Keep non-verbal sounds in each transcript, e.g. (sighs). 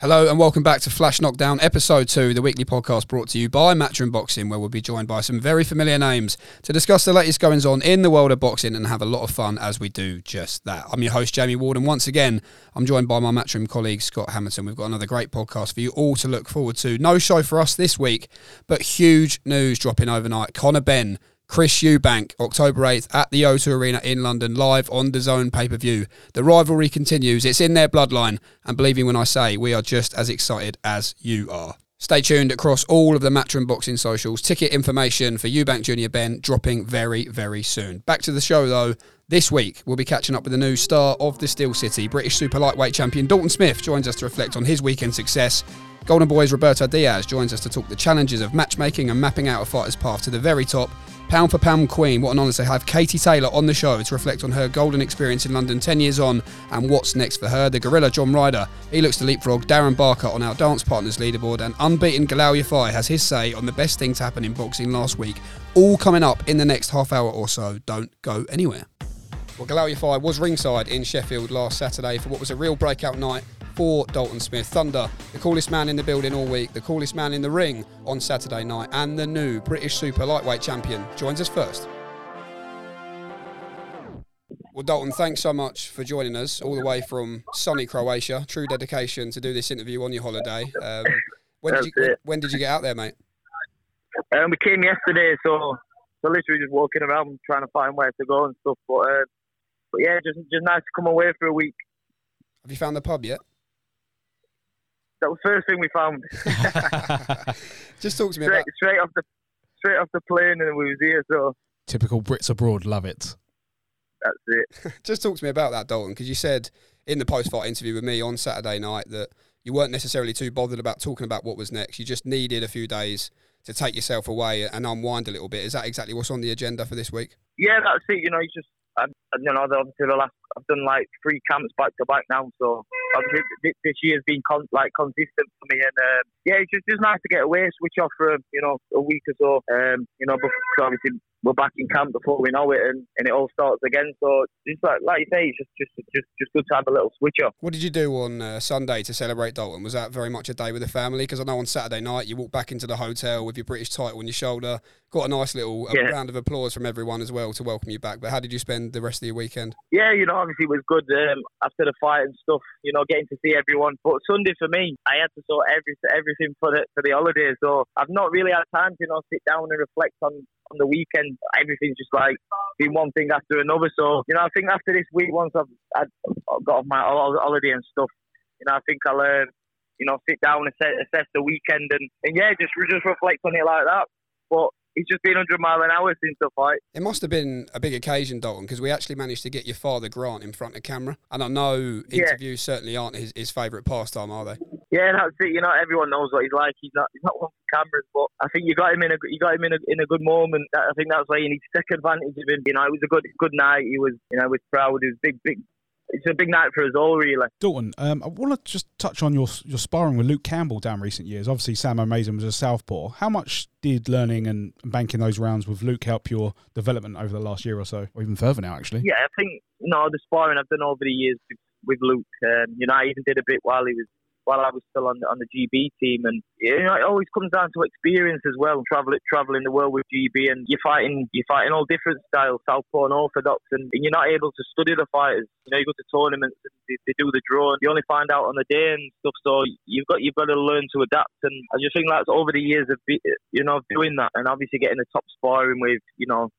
Hello and welcome back to Flash Knockdown, episode two, the weekly podcast brought to you by Matchroom Boxing, where we'll be joined by some very familiar names to discuss the latest goings on in the world of boxing and have a lot of fun as we do just that. I'm your host, Jamie Ward, and once again, I'm joined by my Matchroom colleague, Scott Hammerton. We've got another great podcast for you all to look forward to. No show for us this week, but huge news dropping overnight. Conor Benn Chris Eubank, October 8th at the O2 Arena in London, live on DAZN pay per view. The rivalry continues, it's in their bloodline, and believe me when I say we are just as excited as you are. Stay tuned across all of the Matchroom Boxing socials. Ticket information for Eubank Junior Benn dropping very, very soon. Back to the show though. This week, we'll be catching up with the new star of the Steel City. British super lightweight champion Dalton Smith joins us to reflect on his weekend success. Golden Boys Roberto Diaz joins us to talk the challenges of matchmaking and mapping out a fighter's path to the very top. Pound for pound queen, what an honour to have Katie Taylor on the show to reflect on her golden experience in London 10 years on and what's next for her. The gorilla John Ryder, he looks to leapfrog Darren Barker on our dance partners leaderboard, and unbeaten Galal Yafai has his say on the best thing to happen in boxing last week. All coming up in the next half hour or so. Don't go anywhere. Well, Galal Yafai was ringside in Sheffield last Saturday for what was a real breakout night for Dalton Smith. Thunder, the coolest man in the building all week, the coolest man in the ring on Saturday night, and the new British Super Lightweight Champion joins us first. Well, Dalton, thanks so much for joining us all the way from sunny Croatia. True dedication to do this interview on your holiday. Um, when, did you, when, when, did you get out there, mate? Um, we came yesterday, so so literally just walking around trying to find where to go and stuff. But, uh, but yeah, just just nice to come away for a week. Have you found the pub yet? That was the first thing we found. (laughs) Just talk to me straight, about straight off the straight off the plane, and we was here. So typical Brits abroad, love it. That's it. (laughs) Just talk to me about that, Dalton, because you said in the post-fight interview with me on Saturday night that you weren't necessarily too bothered about talking about what was next. You just needed a few days to take yourself away and unwind a little bit. Is that exactly what's on the agenda for this week? Yeah, that's it. You know, you just I, you know, obviously the last I've done like three camps back to back now, so obviously this year's been con- like consistent for me, and uh, yeah, it's just just nice to get away, switch off for you know a week or so. Um, you know, because obviously we're back in camp before we know it, and, and it all starts again. So just like like you say, it's just just just just good to have a little switch off. What did you do on uh, Sunday to celebrate Dalton? Was that very much a day with the family? Because I know on Saturday night you walked back into the hotel with your British title on your shoulder, got a nice little yeah. round of applause from everyone as well to welcome you back. But how did you spend the rest of your weekend? Yeah, you know, obviously it was good um, after the fight and stuff. You know, getting to see everyone. But Sunday for me, I had to sort every, everything for the for the holidays. So I've not really had time to you know sit down and reflect on on the weekend. Everything's just like been one thing after another. So you know, I think after this week, once I've, I've got off my holiday and stuff, you know, I think I'll uh, you know sit down and assess, assess the weekend and, and yeah, just just reflect on it like that. But he's just been 100 mile an hour since the fight. It must have been a big occasion, Dalton, because we actually managed to get your father Grant in front of camera. And I know interviews yeah. certainly aren't his, his favourite pastime, are they? Yeah, that's it. You know, everyone knows what he's like. He's not he's not one for cameras, but I think you got him in a you got him in a in a good moment. I think that's why you need to take advantage of him. You know, it was a good good night. He was you know was proud. He was big big it's a big night for us all, really. Dalton, um, I want to just touch on your your sparring with Luke Campbell down recent years. Obviously, Sam O'Maison was a southpaw. How much did learning and banking those rounds with Luke help your development over the last year or so, or even further now, actually? Yeah, I think you know the sparring I've done over the years with, with Luke. Um, you know, I even did a bit while he was while I was still on the, on the GB team. And you know, it always comes down to experience as well. Travel traveling the world with GB, and you're fighting you're fighting all different styles, southpaw and orthodox, and, and you're not able to study the fighters. You know, you go to tournaments they, they do the draw, and you only find out on the day and stuff. So you've got you've got to learn to adapt. And I just think that's over the years of you know doing that, and obviously getting the top sparring with you know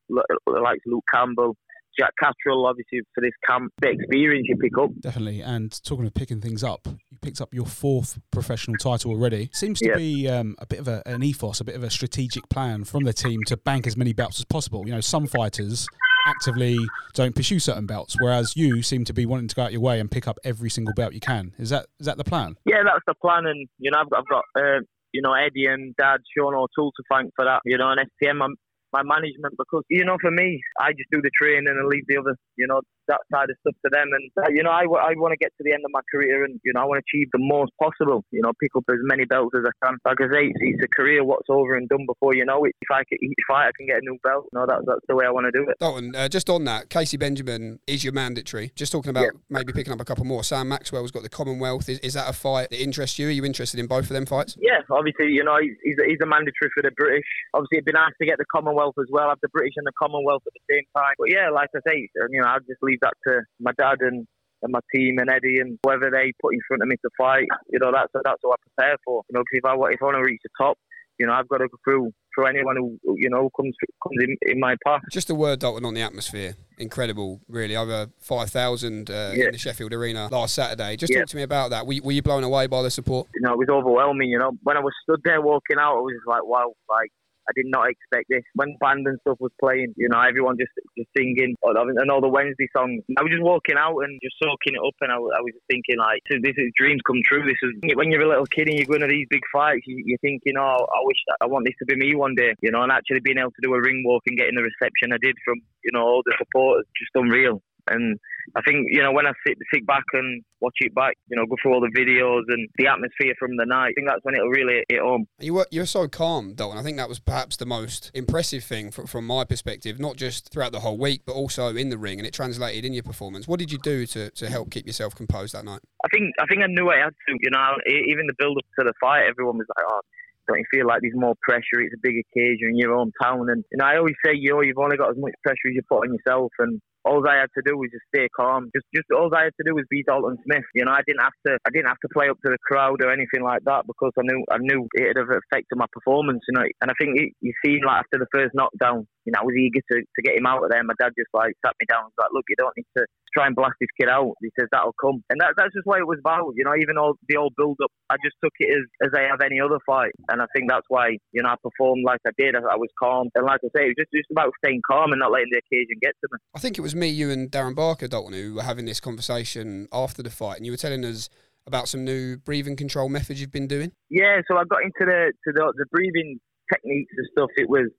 like Luke Campbell. Jack Catterall, obviously, for this camp, the experience you pick up. Definitely. And talking of picking things up, you picked up your fourth professional title already. Seems to be um, a bit of a, an ethos, a bit of a strategic plan from the team to bank as many belts as possible. You know, some fighters actively don't pursue certain belts, whereas you seem to be wanting to go out your way and pick up every single belt you can. Is that is that the plan? Yeah, that's the plan. And you know, I've got, I've got uh, you know Eddie and Dad, Sean O'Toole to thank for that. You know, and STM, I'm, my management because you know for me I just do the training and leave the other you know that side of stuff to them. And uh, you know, I, I want to get to the end of my career, and you know, I want to achieve the most possible. You know, pick up as many belts as I can. Like I say, it's, it's a career. What's over and done before you know it. If I can, if I can get a new belt, you know, that's that's the way I want to do it. Dalton, uh, just on that, Kaisee Benjamin is your mandatory. Just talking about yeah. maybe picking up a couple more. Sam Maxwell's got the Commonwealth. Is, is that a fight that interests you? Are you interested in both of them fights? Yeah, obviously, you know, he's, he's a mandatory for the British. Obviously, it'd be nice to get the Commonwealth as well, have the British and the Commonwealth at the same time. But yeah, like I say, you know, I'll just leave that to my dad and and my team and Eddie and whoever they put in front of me to fight. You know, that's that's what I prepare for. You know, because if I if I want to reach the top, you know, I've got to go through through anyone who you know comes comes in, in my path. Just a word, Dalton, on the atmosphere. Incredible, really. Over five thousand uh, yeah. in the Sheffield Arena last Saturday. Just yeah. talk to me about that. Were you, were you blown away by the support? You know, it was overwhelming. You know, when I was stood there walking out, I was like, wow, like I did not expect this. When band and stuff was playing, you know, everyone just just singing oh, and all the Wednesday songs. I was just walking out and just soaking it up, and I, I was thinking like, this is dreams come true. This is when you're a little kid and you're going to these big fights, you, are thinking, oh, I wish I want this to be me one day, you know. And actually being able to do a ring walk and getting the reception I did from you know all the supporters, just unreal. And I think you know when I sit sit back and watch it back, you know, go through all the videos and the atmosphere from the night. I think that's when it'll really hit home. You were you're so calm, Dalton. I think that was perhaps the most impressive thing from, from my perspective, not just throughout the whole week, but also in the ring, and it translated in your performance. What did you do to, to help keep yourself composed that night? I think I think I knew I had to. You know, even the build up to the fight, everyone was like, "Oh, don't you feel like there's more pressure? It's a big occasion in your own town. And you know, I always say, you know, you've only got as much pressure as you put on yourself. And all I had to do was just stay calm. Just, just all I had to do was beat Dalton Smith. You know, I didn't have to, I didn't have to play up to the crowd or anything like that because I knew, I knew it'd have affected my performance. You know, and I think you seen like after the first knockdown, you know, I was eager to, to get him out of there. My dad just like sat me down and was like, look, you don't need to try and blast this kid out. He says that'll come, and that, that's just what it was about. You know, even all the old build up, I just took it as as I have any other fight, and I think that's why you know I performed like I did. I, I was calm, and like I say, it was just just about staying calm and not letting the occasion get to me. I think it was me, you, and Darren Barker, Dalton, who were having this conversation after the fight, and you were telling us about some new breathing control methods you've been doing. Yeah, so I got into the to the, the breathing techniques and stuff. It was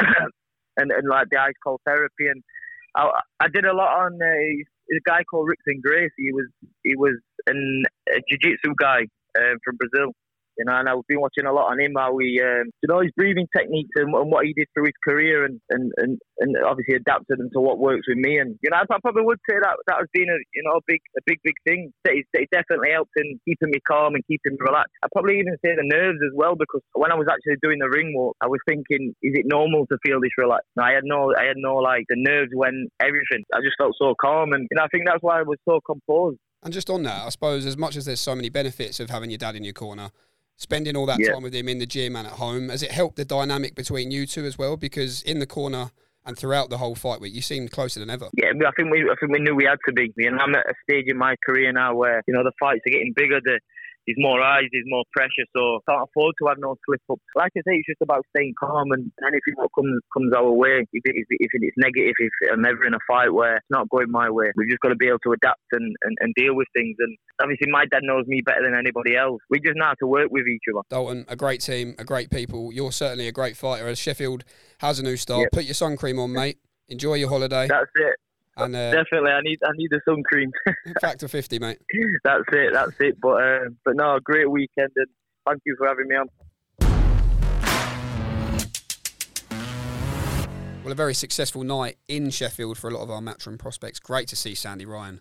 (coughs) and, and like the ice cold therapy and I, I did a lot on uh, a guy called Rickson Gracie. He was he was an, a jiu-jitsu guy uh, from Brazil, you know, and I've been watching a lot on him how he, um, you know, his breathing techniques and, and, what he did through his career, and, and, and, and obviously adapted them to what works with me. And you know, I, probably would say that that has been a you know a big a big big thing. It, it definitely helped in keeping me calm and keeping me relaxed. I probably even say the nerves as well because when I was actually doing the ring walk, I was thinking, is it normal to feel this relaxed? No, I had no I had no like the nerves when everything. I just felt so calm, and you know, I think that's why I was so composed. And just on that, I suppose as much as there's so many benefits of having your dad in your corner, spending all that yeah. time with him in the gym and at home, has it helped the dynamic between you two as well? Because in the corner and throughout the whole fight week, you seemed closer than ever. Yeah, I think we, I think we knew we had to be. And I'm at a stage in my career now where you know the fights are getting bigger. The there's more eyes, there's more pressure, so can't afford to have no slip ups. Like I say, it's just about staying calm and anything that comes comes our way. If, it, if it's negative, if I'm ever in a fight where it's not going my way, we've just got to be able to adapt and, and, and deal with things. And obviously, my dad knows me better than anybody else. We just know how to work with each other. Dalton, a great team, a great people. You're certainly a great fighter. As Sheffield has a new star, yep. put your sun cream on, mate. Enjoy your holiday. That's it. And, uh, Definitely, I need I need the sun cream. (laughs) factor fifty, mate. That's it. That's it. But uh, but no, great weekend, and thank you for having me on. Well, a very successful night in Sheffield for a lot of our matchroom prospects. Great to see Sandy Ryan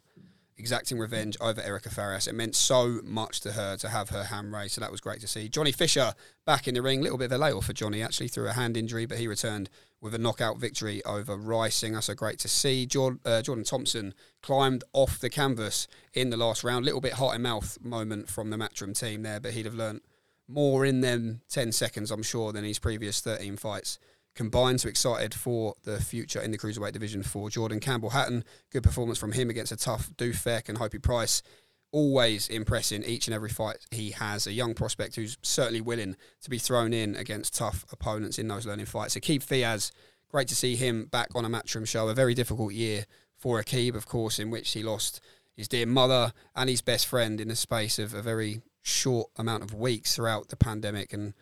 exacting revenge over Erica Farias. It meant so much to her to have her hand raised, so that was great to see. Johnny Fisher back in the ring, a little bit of a layoff for Johnny actually through a hand injury, but he returned with a knockout victory over Riesinger, so great to see. Jordan, uh, Jordan Thompson climbed off the canvas in the last round, little bit hot in mouth moment from the Matchroom team there, but he'd have learnt more in them 10 seconds, I'm sure, than his previous 13 fights combined. So excited for the future in the cruiserweight division for Jordan Campbell Hatton. Good performance from him against a tough Dufek and Hopey Price. Always impressing each and every fight he has. A young prospect who's certainly willing to be thrown in against tough opponents in those learning fights. Aqib Fiaz, great to see him back on a matchroom show. A very difficult year for Aqib, of course, in which he lost his dear mother and his best friend in the space of a very short amount of weeks throughout the pandemic and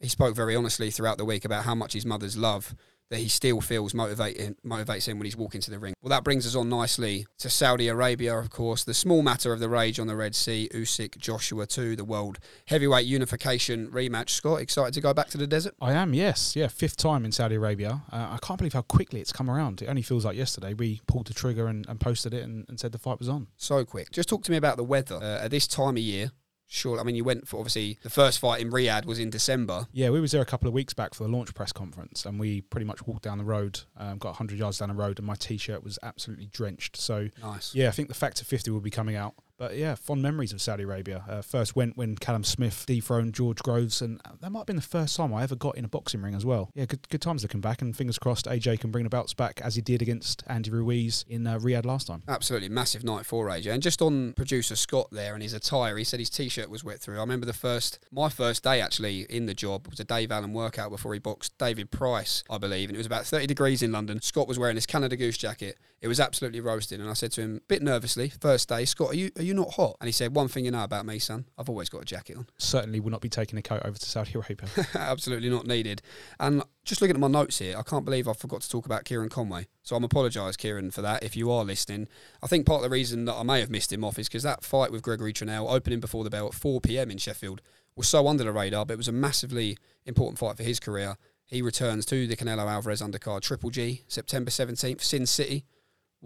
he spoke very honestly throughout the week about how much his mother's love that he still feels motivating, motivates him when he's walking to the ring. Well, that brings us on nicely to Saudi Arabia, of course. The small matter of the rage on the Red Sea, Usyk, Joshua 2, the world heavyweight unification rematch. Scott, excited to go back to the desert? I am, yes. Yeah, fifth time in Saudi Arabia. Uh, I can't believe how quickly it's come around. It only feels like yesterday we pulled the trigger and, and posted it and, and, said the fight was on. So quick. Just talk to me about the weather uh, at this time of year Sure. I mean, you went for obviously the first fight in Riyadh was in December. Yeah, we was there a couple of weeks back for the launch press conference, and we pretty much walked down the road, um, got 100 yards down the road, and my t-shirt was absolutely drenched. So, nice. Yeah, I think the Factor 50 will be coming out. But yeah, fond memories of Saudi Arabia. Uh, first went when Callum Smith dethroned George Groves, and that might have been the first time I ever got in a boxing ring as well. Yeah, good, good times looking back, and fingers crossed AJ can bring the belts back as he did against Andy Ruiz in uh, Riyadh last time. Absolutely massive night for AJ. And just on producer Scott there and his attire, he said his t-shirt was wet through. I remember the first, my first day actually in the job was a Dave Allen workout before he boxed David Price, I believe, and it was about 30 degrees in London. Scott was wearing his Canada Goose jacket. It was absolutely roasting, and I said to him, a bit nervously, first day, Scott, are you are you not hot? And he said one thing you know about me, son, I've always got a jacket on. Certainly will not be taking a coat over to Saudi (laughs) Arabia. Absolutely not needed. And just looking at my notes here, I can't believe I forgot to talk about Kieran Conway. So I'm apologise, Kieran, for that. If you are listening, I think part of the reason that I may have missed him off is because that fight with Gregory Trenel, opening before the bell at 4 p.m. in Sheffield, was so under the radar, but it was a massively important fight for his career. He returns to the Canelo Alvarez undercard Triple G, September 17th, Sin City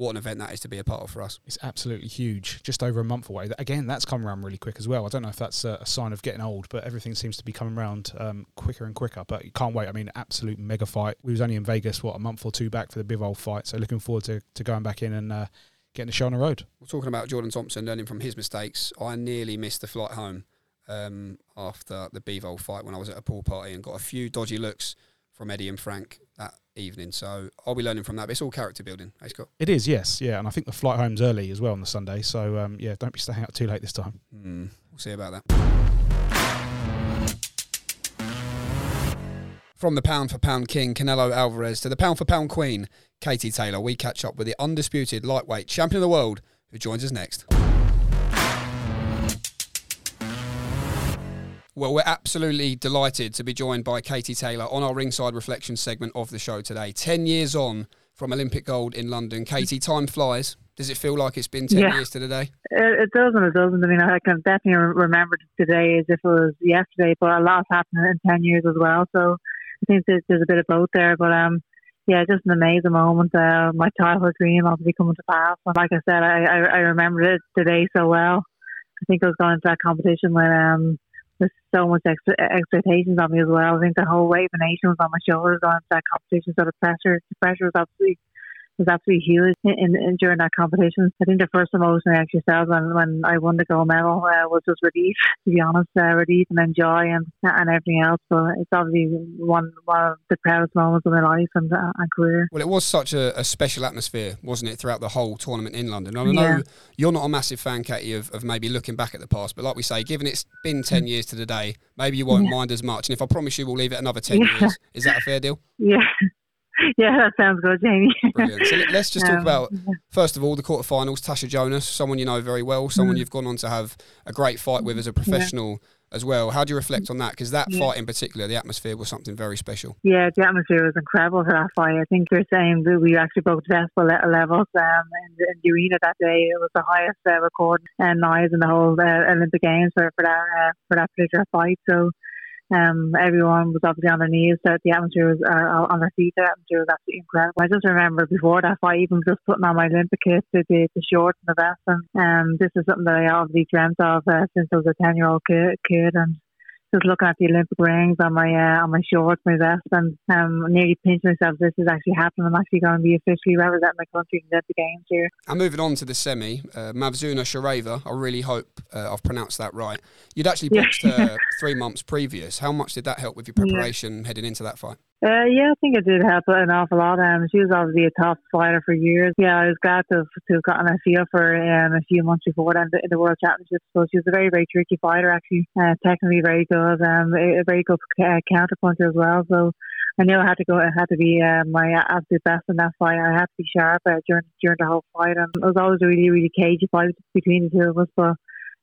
what an event that is to be a part of for us. It's absolutely huge. Just over a month away. Again, that's come around really quick as well. I don't know if that's a, sign of getting old, but everything seems to be coming around um, quicker and quicker. But you can't wait. I mean, absolute mega fight. We was only in Vegas what a month or two back for the Bivol fight, so looking forward to, to going back in and uh, getting the show on the road. We're talking about Jordan Thompson learning from his mistakes. I nearly missed the flight home um, after the Bivol fight when I was at a pool party and got a few dodgy looks from Eddie and Frank that evening. So I'll be learning from that. But it's all character building. Hey, Scott? It is, yes. Yeah. And I think the flight home's early as well on the Sunday. So, um, yeah, don't be staying out too late this time. Mm, we'll see about that. From the pound for pound king, Canelo Alvarez, to the pound for pound queen, Katie Taylor, we catch up with the undisputed lightweight champion of the world who joins us next. Well, we're absolutely delighted to be joined by Katie Taylor on our ringside reflection segment of the show today. 10 years on from Olympic gold in London. Katie, time flies. Does it feel like it's been 10 yeah. years to the day? It, it doesn't, it doesn't. I mean, I can definitely remember today as if it was yesterday, but a lot's happened in 10 years as well. So I think there's, there's a bit of both there. But um, yeah, just an amazing moment. Uh, my childhood dream obviously coming to pass. And like I said, I, I, I remember it today so well. I think I was going to that competition when um, there's so much extra expectations on me as well. I think the whole weight of the nation was on my shoulders on that competition, so the pressure, the pressure was absolutely was absolutely huge in, in, in, during that competition. I think the first emotion I actually felt when, when I won the gold medal uh, was just relief, to be honest, uh, relief and then joy and and everything else. But it's obviously one one of the proudest moments of my life and, uh, and career. Well, it was such a, a, special atmosphere, wasn't it, throughout the whole tournament in London? I know yeah. you're not a massive fan, Katie, of, of maybe looking back at the past, but like we say, given it's been 10 years to the day, maybe you won't yeah. mind as much. And if I promise you we'll leave it another 10 yeah. years, is that a fair deal? (laughs) Yeah. (laughs) yeah, that sounds good, Jamie. Brilliant. So let's just talk um, about first of all the quarterfinals. Tasha Jonas, someone you know very well, someone mm. you've gone on to have a great fight with as a professional. Yeah. As well, how do you reflect on that? Because that yeah. fight in particular, the atmosphere was something very special. Yeah, the atmosphere was incredible for that fight. I think you're saying that we actually broke decibel levels um, in, in the arena that day. It was the highest uh, recorded and noise in the whole uh, Olympic Games for, for that uh, for that particular fight. So um, everyone was obviously on their knees. So the atmosphere was uh, on their feet. The atmosphere was absolutely incredible. I just remember before that fight, even just putting on my Olympic kit, the, the, the shorts and the vest, and um, this is something that I obviously dreamt of uh, since I was a ten year old kid, kid, and just looking at the Olympic rings on my uh, on my shorts, my vest, and um, nearly pinching myself. This is actually happening. I'm actually going to be officially representing my country in the games here. And moving on to the semi, uh, Mavzuna Chorieva. I really hope uh, I've pronounced that right. You'd actually boxed her (laughs) three months previous. How much did that help with your preparation yeah. heading into that fight? Uh, yeah, I think it did help an awful lot. Um, she was obviously a top fighter for years. Yeah, I was glad to, to have gotten a feel for um, a few months before that in the, World Championships. So she was a very, very tricky fighter, actually. Uh, technically very good, um, a, a very good uh, counterpuncher as well. So I knew I had to go. I had to be uh, my absolute best in that fight. I had to be sharp uh, during during the whole fight, and it was always a really, really cagey fight between the two of us. But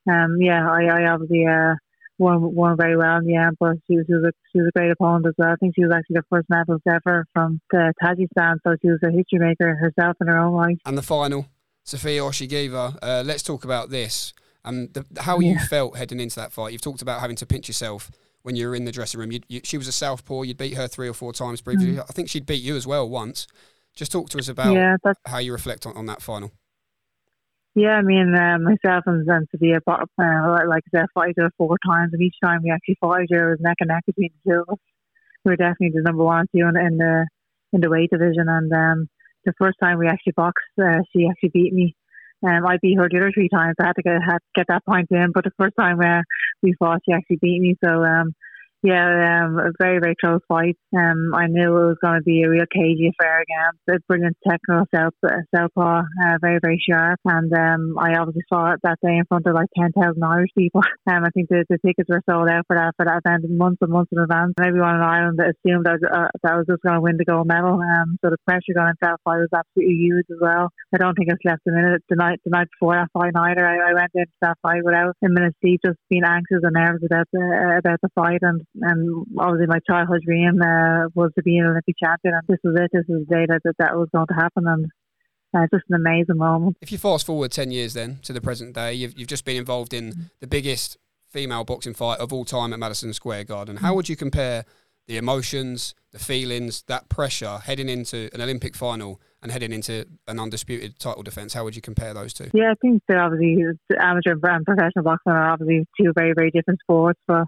um, yeah, I, I obviously uh, won won very well in the end, but she was, she was a she was a great opponent as well. I think she was actually the first medalist ever from the Tajikistan, so she was a history maker herself in her own right. And the final, Sofia Ochigava. Uh, let's talk about this and the, how yeah. you felt heading into that fight. You've talked about having to pinch yourself when you were in the dressing room. You, you, she was a southpaw. You'd beat her three or four times previously. Mm. I think she'd beat you as well once. Just talk to us about yeah, how you reflect on, on that final. Yeah, I mean, uh, myself and, and Sofia, uh, like I said, fought each other four times, and each time we actually fought each other, it was neck and neck between the two of us. We were definitely the number one two in, in the in the weight division, and um, the first time we actually boxed, uh, she actually beat me. Um, I beat her the other three times. I had to get, had to get that point in, but the first time uh, we fought, she actually beat me. So um, yeah, um, a very, very close fight. Um, I knew it was going to be a real cagey affair again. A brilliant technical self, southpaw, uh, very, very sharp. And um, I obviously saw it that day in front of like 10,000 Irish people. (laughs) Um, I think the, the tickets were sold out for that for that event months and months in advance. And everyone in Ireland assumed that, uh, that I was just going to win the gold medal. Um, so the pressure going into that fight was absolutely huge as well. I don't think I slept a minute the night the night before that fight either. I, I went into that fight without a minute's sleep, just being anxious and nervous about the uh, about the fight. And and obviously my childhood dream uh, was to be an Olympic champion, and this was it. This was the day that that, that was going to happen, and uh, just an amazing moment. If you fast forward ten years then to the present day, you've you've just been involved in mm-hmm. the biggest female boxing fight of all time at Madison Square Garden. How mm-hmm. would you compare the emotions, the feelings, that pressure heading into an Olympic final and heading into an undisputed title defence? How would you compare those two? Yeah, I think that obviously amateur and professional boxing are obviously two very, very different sports. But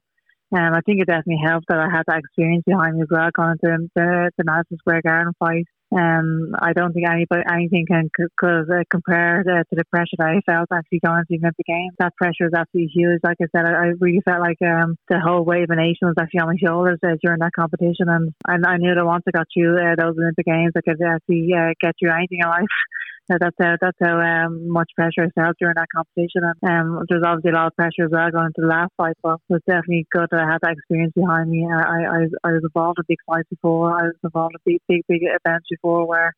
um, I think it definitely helped that I had that experience behind me as well, going into the, the Madison Square Garden fight. Um, I don't think anybody, anything can could, uh, compare to, to, the pressure that I felt actually going to the Olympic Games. That pressure was absolutely huge. Like I said, I, I really felt like um, the whole weight of a nation was actually on my shoulders uh, during that competition, and, and I knew that once I got through uh, those Olympic Games, I could actually uh, get through anything in life. (laughs) that's how that's how um, much pressure I felt during that competition. And um, there's obviously a lot of pressure as well going into the last fight, but it was definitely good that I had that experience behind me. I I, I was involved in big fights before. I was involved in big big big events before where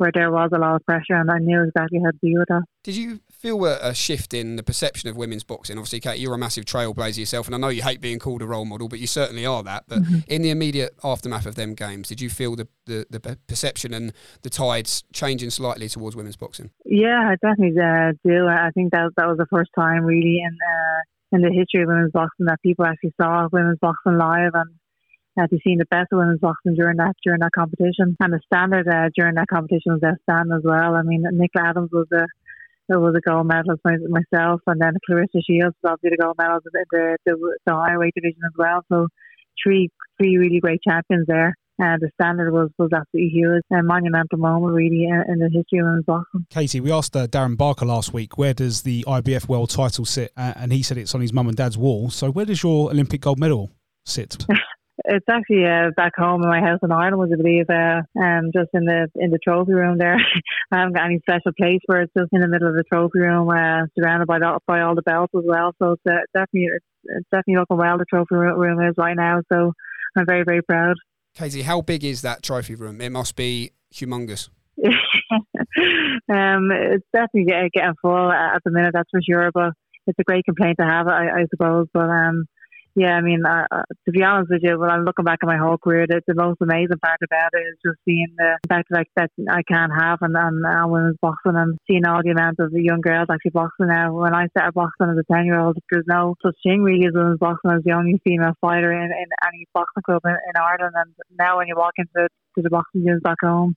where there was a lot of pressure, and I knew exactly how to deal with that. Did you feel a, a, shift in the perception of women's boxing? Obviously, Kate, you're a massive trailblazer yourself, and I know you hate being called a role model, but you certainly are that. But mm-hmm. in the immediate aftermath of them games, did you feel the, the, the, perception and the tides changing slightly towards women's boxing? Yeah, I definitely uh, do. I think that that was the first time really in uh, in the history of women's boxing that people actually saw women's boxing live and uh, to seen the best of women's boxing during that during that competition, and the standard uh, during that competition was outstanding as well. I mean, Nicola Adams was a was a gold medalist myself, and then Claressa Shields was obviously the gold medalist in the the, the higher weight division as well. So three three really great champions there. Uh, the standard was, was absolutely huge. A monumental moment, really, in, in the history of women's boxing. Katie, we asked uh, Darren Barker last week, where does the IBF world title sit? Uh, and he said it's on his mum and dad's wall. So where does your Olympic gold medal sit? (laughs) It's actually uh, back home in my house in Ireland, I believe, uh, um, just in the in the trophy room there. (laughs) I haven't got any special place where it's just in the middle of the trophy room, uh, surrounded by the, by all the belts as well. So it's uh, definitely it's, it's definitely looking well. The trophy room is right now, so I'm very very proud. Casey, how big is that trophy room? It must be humongous. (laughs) um, it's definitely getting full at the minute, that's for sure. But it's a great complaint to have, I, I suppose. But um, yeah, I mean, uh, uh, to be honest with you, when I'm looking back at my whole career, the, the most amazing part about it is just seeing the fact like that I can have and, and, and women's boxing and seeing all the amount of the young girls actually boxing now. When I started boxing as a 10 year old, there's no such thing really as women's boxing. I was the only female fighter in, in any boxing club in, in Ireland. And now when you walk into to the boxing gyms back home,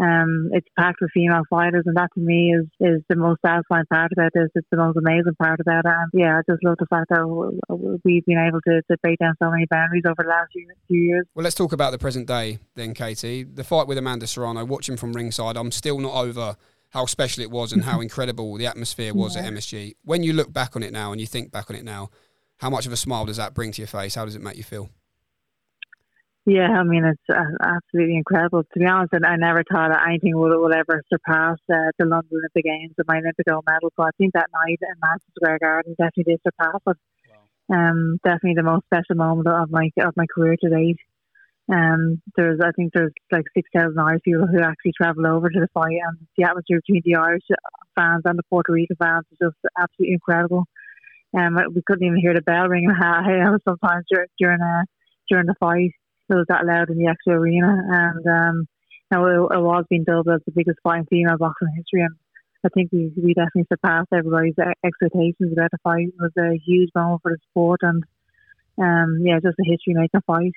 um, it's packed with female fighters, and that to me is is the most satisfying part about this. It's the most amazing part about it. And yeah, I just love the fact that we've been able to, to break down so many boundaries over the last few, few years. Well, let's talk about the present day then, Katie. The fight with Amanda Serrano. Watching from ringside, I'm still not over how special it was and how (laughs) incredible the atmosphere was yeah. at MSG. When you look back on it now and you think back on it now, how much of a smile does that bring to your face? How does it make you feel? Yeah, I mean, it's uh, absolutely incredible. To be honest, and I never thought that anything would, would ever surpass uh, the London Olympic Games and my Olympic gold medal. So I think that night in Madison Square Garden definitely did surpass it. Wow. Um, definitely the most special moment of my of my career to date. Um, there's, I think there's like 6,000 Irish people who actually travel over to the fight, and the atmosphere between the Irish fans and the Puerto Rican fans is just absolutely incredible. Um, we couldn't even hear the bell ringing. (laughs) How sometimes during a, during the fight, it was that loud in the actual arena, and um, now it, it was being dubbed as the biggest fight in female boxing history, and I think we we definitely surpassed everybody's expectations about the fight. It was a huge moment for the sport, and um, yeah, just a history making fight.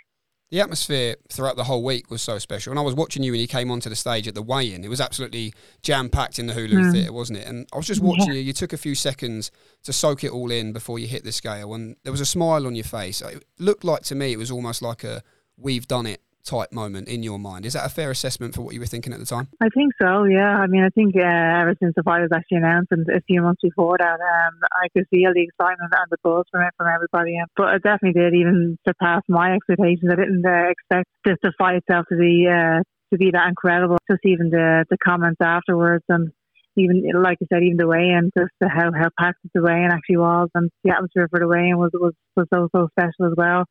The atmosphere throughout the whole week was so special, and I was watching you when you came onto the stage at the weigh-in. It was absolutely jam-packed in the Hulu mm. Theatre, wasn't it? And I was just watching yeah. you. You took a few seconds to soak it all in before you hit the scale, and there was a smile on your face. It looked like to me it was almost like a "we've done it" type moment in your mind. Is that a fair assessment for what you were thinking at the time? I think so, yeah. I mean, I think uh, ever since the fight was actually announced and a few months before that, um, I could feel the excitement and the buzz from from everybody. And but it definitely did even surpass my expectations. I didn't uh, expect just the fight itself to be uh, to be that incredible. Just even the the comments afterwards and even like I said, even the weigh-in, just how how packed the weigh-in actually was, and the atmosphere for the weigh-in was was was so so special as well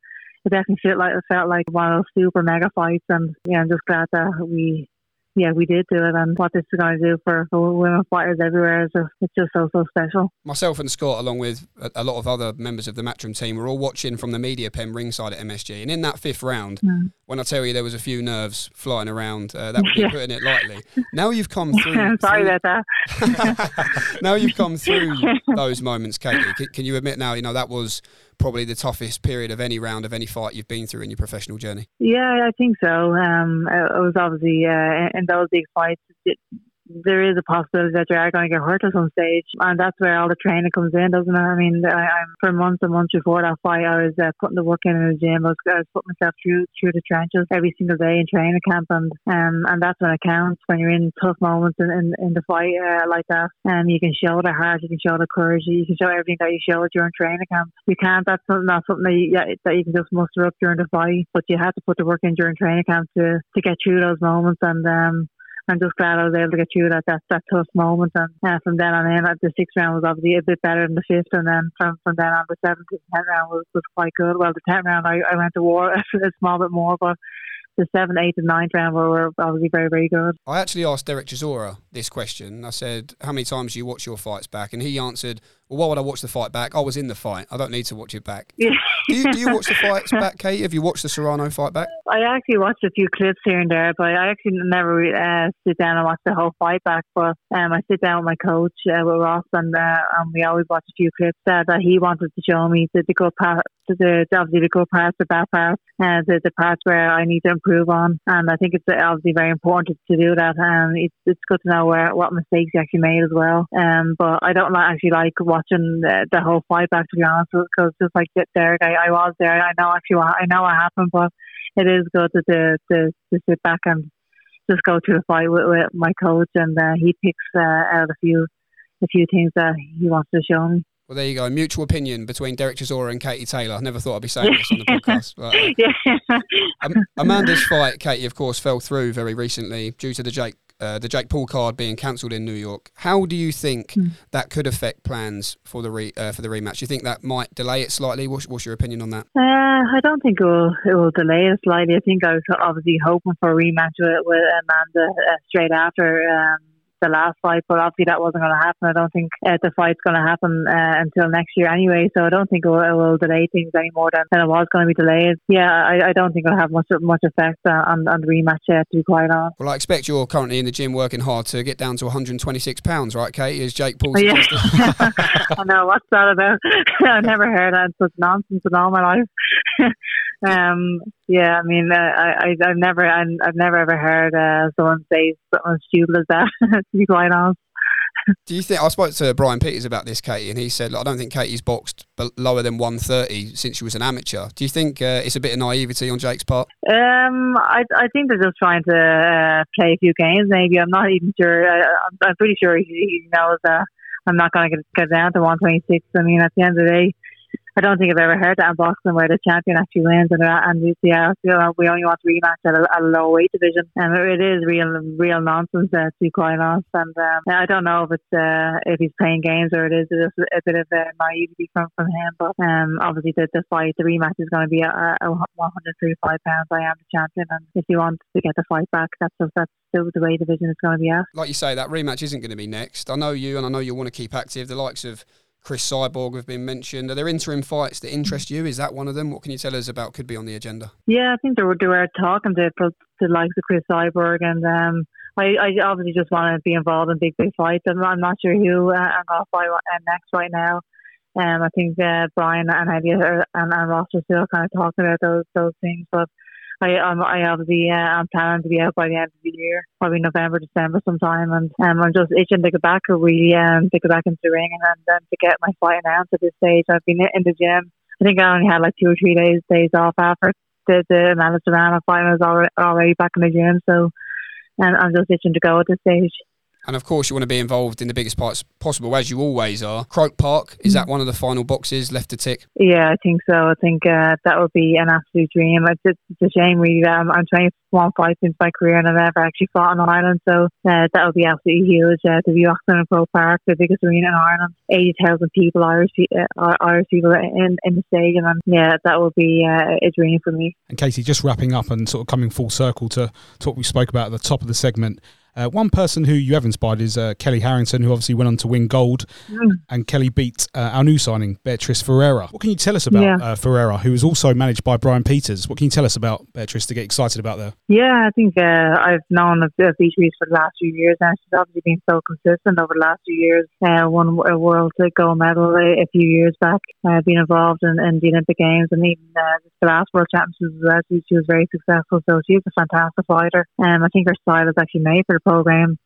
it definitely felt like it felt like one of those super mega fights, and yeah, I'm just glad that we yeah, we did do it, and what this is going to do for, for women fighters everywhere is just, it's just so so special. Myself and Scott, along with a, lot of other members of the Matchroom team, were all watching from the media pen ringside at MSG, and in that fifth round, mm. when I tell you there was a few nerves flying around, uh, that would be (laughs) yeah. putting it lightly. Now you've come (laughs) through. Sorry through, about that. (laughs) now you've come through those moments, Katie. Can, can you admit now? You know that was probably the toughest period of any round of any fight you've been through in your professional journey? Yeah, I think so. Um, it was obviously uh, in those big fights. There is a possibility that you are going to get hurt at some stage, and that's where all the training comes in, doesn't it? I mean, I, I'm for months and months before that fight, I was uh, putting the work in in the gym. I was, I was putting myself through through the trenches every single day in training camp, and um, and that's when it counts when you're in tough moments in in, in the fight uh, like that. And um, you can show the heart, you can show the courage, you can show everything that you show during training camp. You can't. That's not, not something that you, that you can just muster up during the fight, but you have to put the work in during training camp to to get through those moments and. um I'm just glad I was able to get through that that, that tough moment. And uh, from then on in, the sixth round was obviously a bit better than the fifth, and then from, from then on, the seventh and tenth round was, was quite good. Well, the tenth round I, I went to war (laughs) a small bit more, but the seventh, eighth, and ninth round were, were obviously very, very good. I actually asked Derek Chisora this question. I said, "How many times do you watch your fights back?" And he answered, "Well, why would I watch the fight back? I was in the fight. I don't need to watch it back." (laughs) Yeah. do, you, do you watch the fights back, Kate? Have you watched the Serrano fight back? I actually watched a few clips here and there, but I actually never uh, sit down and watch the whole fight back. But um, I sit down with my coach, uh, with Ross, and, uh, and we always watch a few clips uh, that he wanted to show me the, the good part, the, obviously the good parts, the bad parts, uh, the, the parts where I need to improve on. And I think it's obviously very important to do that. And it's, it's good to know where what mistakes you actually made as well. Um, but I don't actually like watching the, the whole fight back, to be honest, because just like Derek, I, I was there. I know actually what, I know what happened, but it is good to, to, to, to sit back and just go through the fight with, with my coach, and uh, he picks uh, out a few a few things that he wants to show me. Well, there you go. Mutual opinion between Derek Chisora and Katie Taylor. I never thought I'd be saying this on the (laughs) podcast. But, uh, yeah. Amanda's fight, Katie, of course, fell through very recently due to the Jake uh, the Jake Paul card being cancelled in New York. How do you think mm. that could affect plans for the re, uh, for the rematch? Do you think that might delay it slightly? What's, what's your opinion on that? Uh, I don't think it will, it will delay it slightly. I think I was obviously hoping for a rematch with, with Amanda uh, straight after. Um, the last fight, but obviously that wasn't going to happen. I don't think uh, the fight's going to happen uh, until next year anyway, so I don't think it will, it will, delay things any more than, than it was going to be delayed. Yeah, I, I don't think it'll have much much effect on, on the rematch yet, to be quite honest. Well, I expect you're currently in the gym working hard to get down to 126 pounds, right, Kate? Is Jake Paul? Yeah. (laughs) I know what's that about? (laughs) I've never heard that such nonsense in all my life. (laughs) um, yeah, I mean, uh, I, I, have never, I, have never ever heard uh, someone say something as stupid as that. (laughs) to be quite honest. Do you think I spoke to Brian Peters about this, Katie, and he said, I don't think Katie's boxed lower than 130 since she was an amateur. Do you think uh, it's a bit of naivety on Jake's part? Um, I, I think they're just trying to uh, play a few games. Maybe I'm not even sure. I, am pretty sure he, he knows that I'm not going to get down to 126. I mean, at the end of the day, I don't think I've ever heard that in boxing where the champion actually wins and and we, yeah, you know, we only want to rematch at a, a low weight division. And it is real real nonsense uh, to be quite honest. And um, I don't know if it's uh, if he's playing games or it is just a bit of uh, naivety from, from him. But um, obviously the, the fight the rematch is going to be at, at 135 pounds. I am the champion. And if you want to get the fight back that's just, that's the, the way division is going to be at. Like you say that rematch isn't going to be next. I know you and I know you want to keep active. The likes of Cris Cyborg have been mentioned. Are there interim fights that interest you? Is that one of them? What can you tell us about could be on the agenda? Yeah, I think they were, they were talking to the likes of Cris Cyborg, and um, I, I obviously just want to be involved in big, big fights. I'm, I'm not sure who uh, I'm going to fight next right now. Um, I think uh, Brian and are, and, and Ross are still kind of talking about those those things, but I um, I obviously uh, I'm planning to be out by the end of the year, probably November, December sometime, and um, I'm just itching to get back or really um, to get back into the ring and, then to get my fight announced at this stage. I've been in the gym. I think I only had like two or three days days off after the the Amanda Serrano fight. I was already already back in the gym, so and I'm just itching to go at this stage. And of course, you want to be involved in the biggest parts possible, as you always are. Croke Park, is that one of the final boxes left to tick? Yeah, I think so. I think uh, that would be an absolute dream. It's, it's a shame, really. Um, I'm 21 fights into my career and I've never actually fought in Ireland, so uh, that would be absolutely huge. Uh, to be boxing in Croke Park, the biggest arena in Ireland, 80,000 people, Irish, uh, Irish people in, in the stadium, and yeah, that would be uh, a dream for me. And Katie, just wrapping up and sort of coming full circle to, to what we spoke about at the top of the segment. Uh, one person who you have inspired is uh, Kellie Harrington, who obviously went on to win gold, mm. and Kellie beat uh, our new signing, Beatriz Ferreira. What can you tell us about yeah. Uh, Ferreira, who is also managed by Brian Peters? What can you tell us about Beatriz to get excited about there? Yeah, I think uh, I've known of, Beatriz for the last few years, and she's obviously been so consistent over the last few years. Uh, won a world gold medal a, a few years back, being involved in, in, the Olympic Games, and even the last World Championships as well. She, was very successful, so she's a fantastic fighter. Um, I think her style is actually made for program.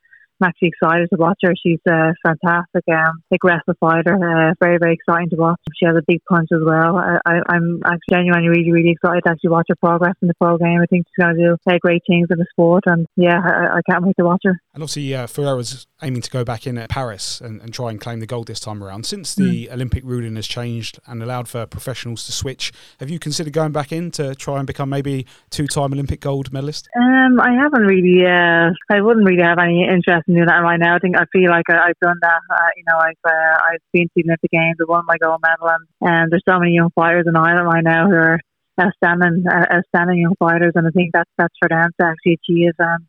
I'm actually excited to watch her. She's a fantastic, um, aggressive fighter. Uh, very, very exciting to watch. She has a big punch as well. I, am actually genuinely really, really excited to actually watch her progress in the pro game. I think she's going to do uh, great things in the sport, and yeah, I, I can't wait to watch her. And obviously, uh, was aiming to go back in at Paris and, and try and claim the gold this time around. Since the mm. Olympic ruling has changed and allowed for professionals to switch, have you considered going back in to try and become maybe two-time Olympic gold medalist? Um, I haven't really. Uh, I wouldn't really have any interest in doing that right now. I think I feel like I, have done that. Uh, you know, I've uh, I've been to the Olympic Games, I won my gold medal, and, and there's so many young fighters in Ireland right now who are outstanding, uh, outstanding young fighters, and I think that's that's for them to actually achieve. Um,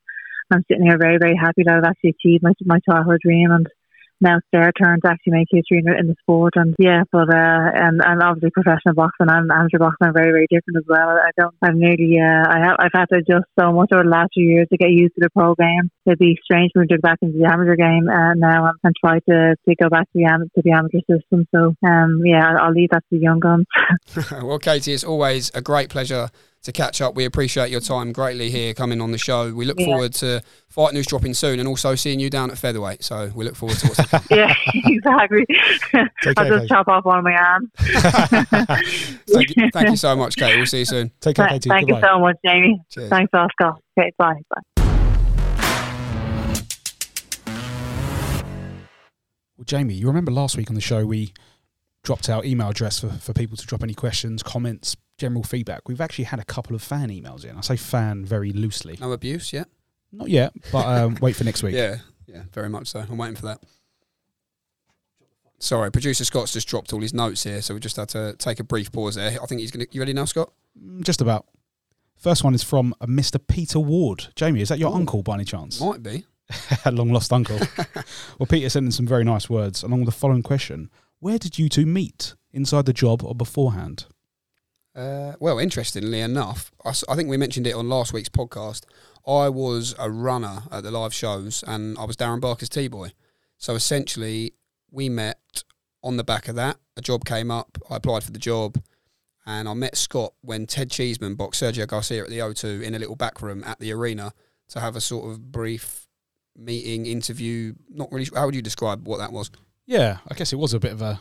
I'm sitting here very very happy that I've actually achieved my my childhood dream and now it's their turn to actually make history in, in the sport. And yeah, but uh, and and obviously professional boxing and amateur boxing are very very different as well. I don't. I've nearly uh, I have I've had to adjust so much over the last few years to get used to the pro game. It'd be strange go back into the amateur game uh, now and, and try to, to go back to the to the amateur system. So um, yeah, I'll leave that to the young guns. (laughs) well, Katie, it's always a great pleasure to catch up. We appreciate your time greatly here coming on the show. We look yeah. forward to fight news dropping soon and also seeing you down at featherweight. So we look forward to what's (laughs) to Yeah, exactly. I'll just chop off one of my arms. (laughs) thank, you, thank you so much, Kate. We'll see you soon. Take care, Katie. Thank Goodbye. you so much, Jamie. Cheers. Thanks, Oscar. Okay, bye. Bye. Well, Jamie, you remember last week on the show we dropped our email address for, for people to drop any questions, comments, general feedback. We've actually had a couple of fan emails in. I say fan very loosely. No abuse yet? Not yet, but um, (laughs) wait for next week. Yeah, yeah, very much so. I'm waiting for that. Sorry, producer Scott's just dropped all his notes here, so we just had to take a brief pause there. I think he's going to. You ready now, Scott? Mm, just about. First one is from a Mr. Peter Ward. Jamie, is that your Ooh, uncle by any chance? Might be. (laughs) Long lost uncle. (laughs) well, Peter sent in some very nice words along with the following question Where did you two meet? Inside the job or beforehand? Uh, well, interestingly enough, I, I, think we mentioned it on last week's podcast. I was a runner at the live shows, and I was Darren Barker's T boy. So essentially, we met on the back of that. A job came up. I applied for the job, and I met Scott when Ted Cheeseman boxed Sergio Garcia at the O2 in a little back room at the arena to have a sort of brief meeting, interview. Not really. How would you describe what that was? Yeah, I guess it was a bit of a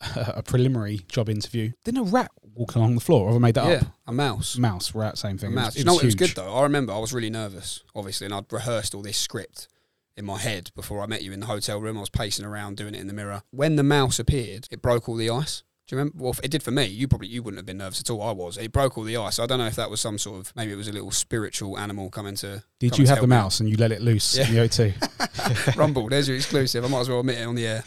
(laughs) a preliminary job interview. Didn't a rat walk along the floor? Or have I made that yeah, up? a mouse. Mouse, rat, same thing. A mouse. It was, you know what? It was good though. I remember I was really nervous, obviously, and I'd rehearsed all this script in my head before I met you in the hotel room. I was pacing around doing it in the mirror. When the mouse appeared, it broke all the ice. Do you remember? Well, it did for me. You probably you wouldn't have been nervous at all. I was. It broke all the ice. I don't know if that was some sort of maybe it was a little spiritual animal coming to. Did coming you have the mouse and you let it loose yeah. in the O2? (laughs) (laughs) Rumble, there's your exclusive. I might as well admit it on the air.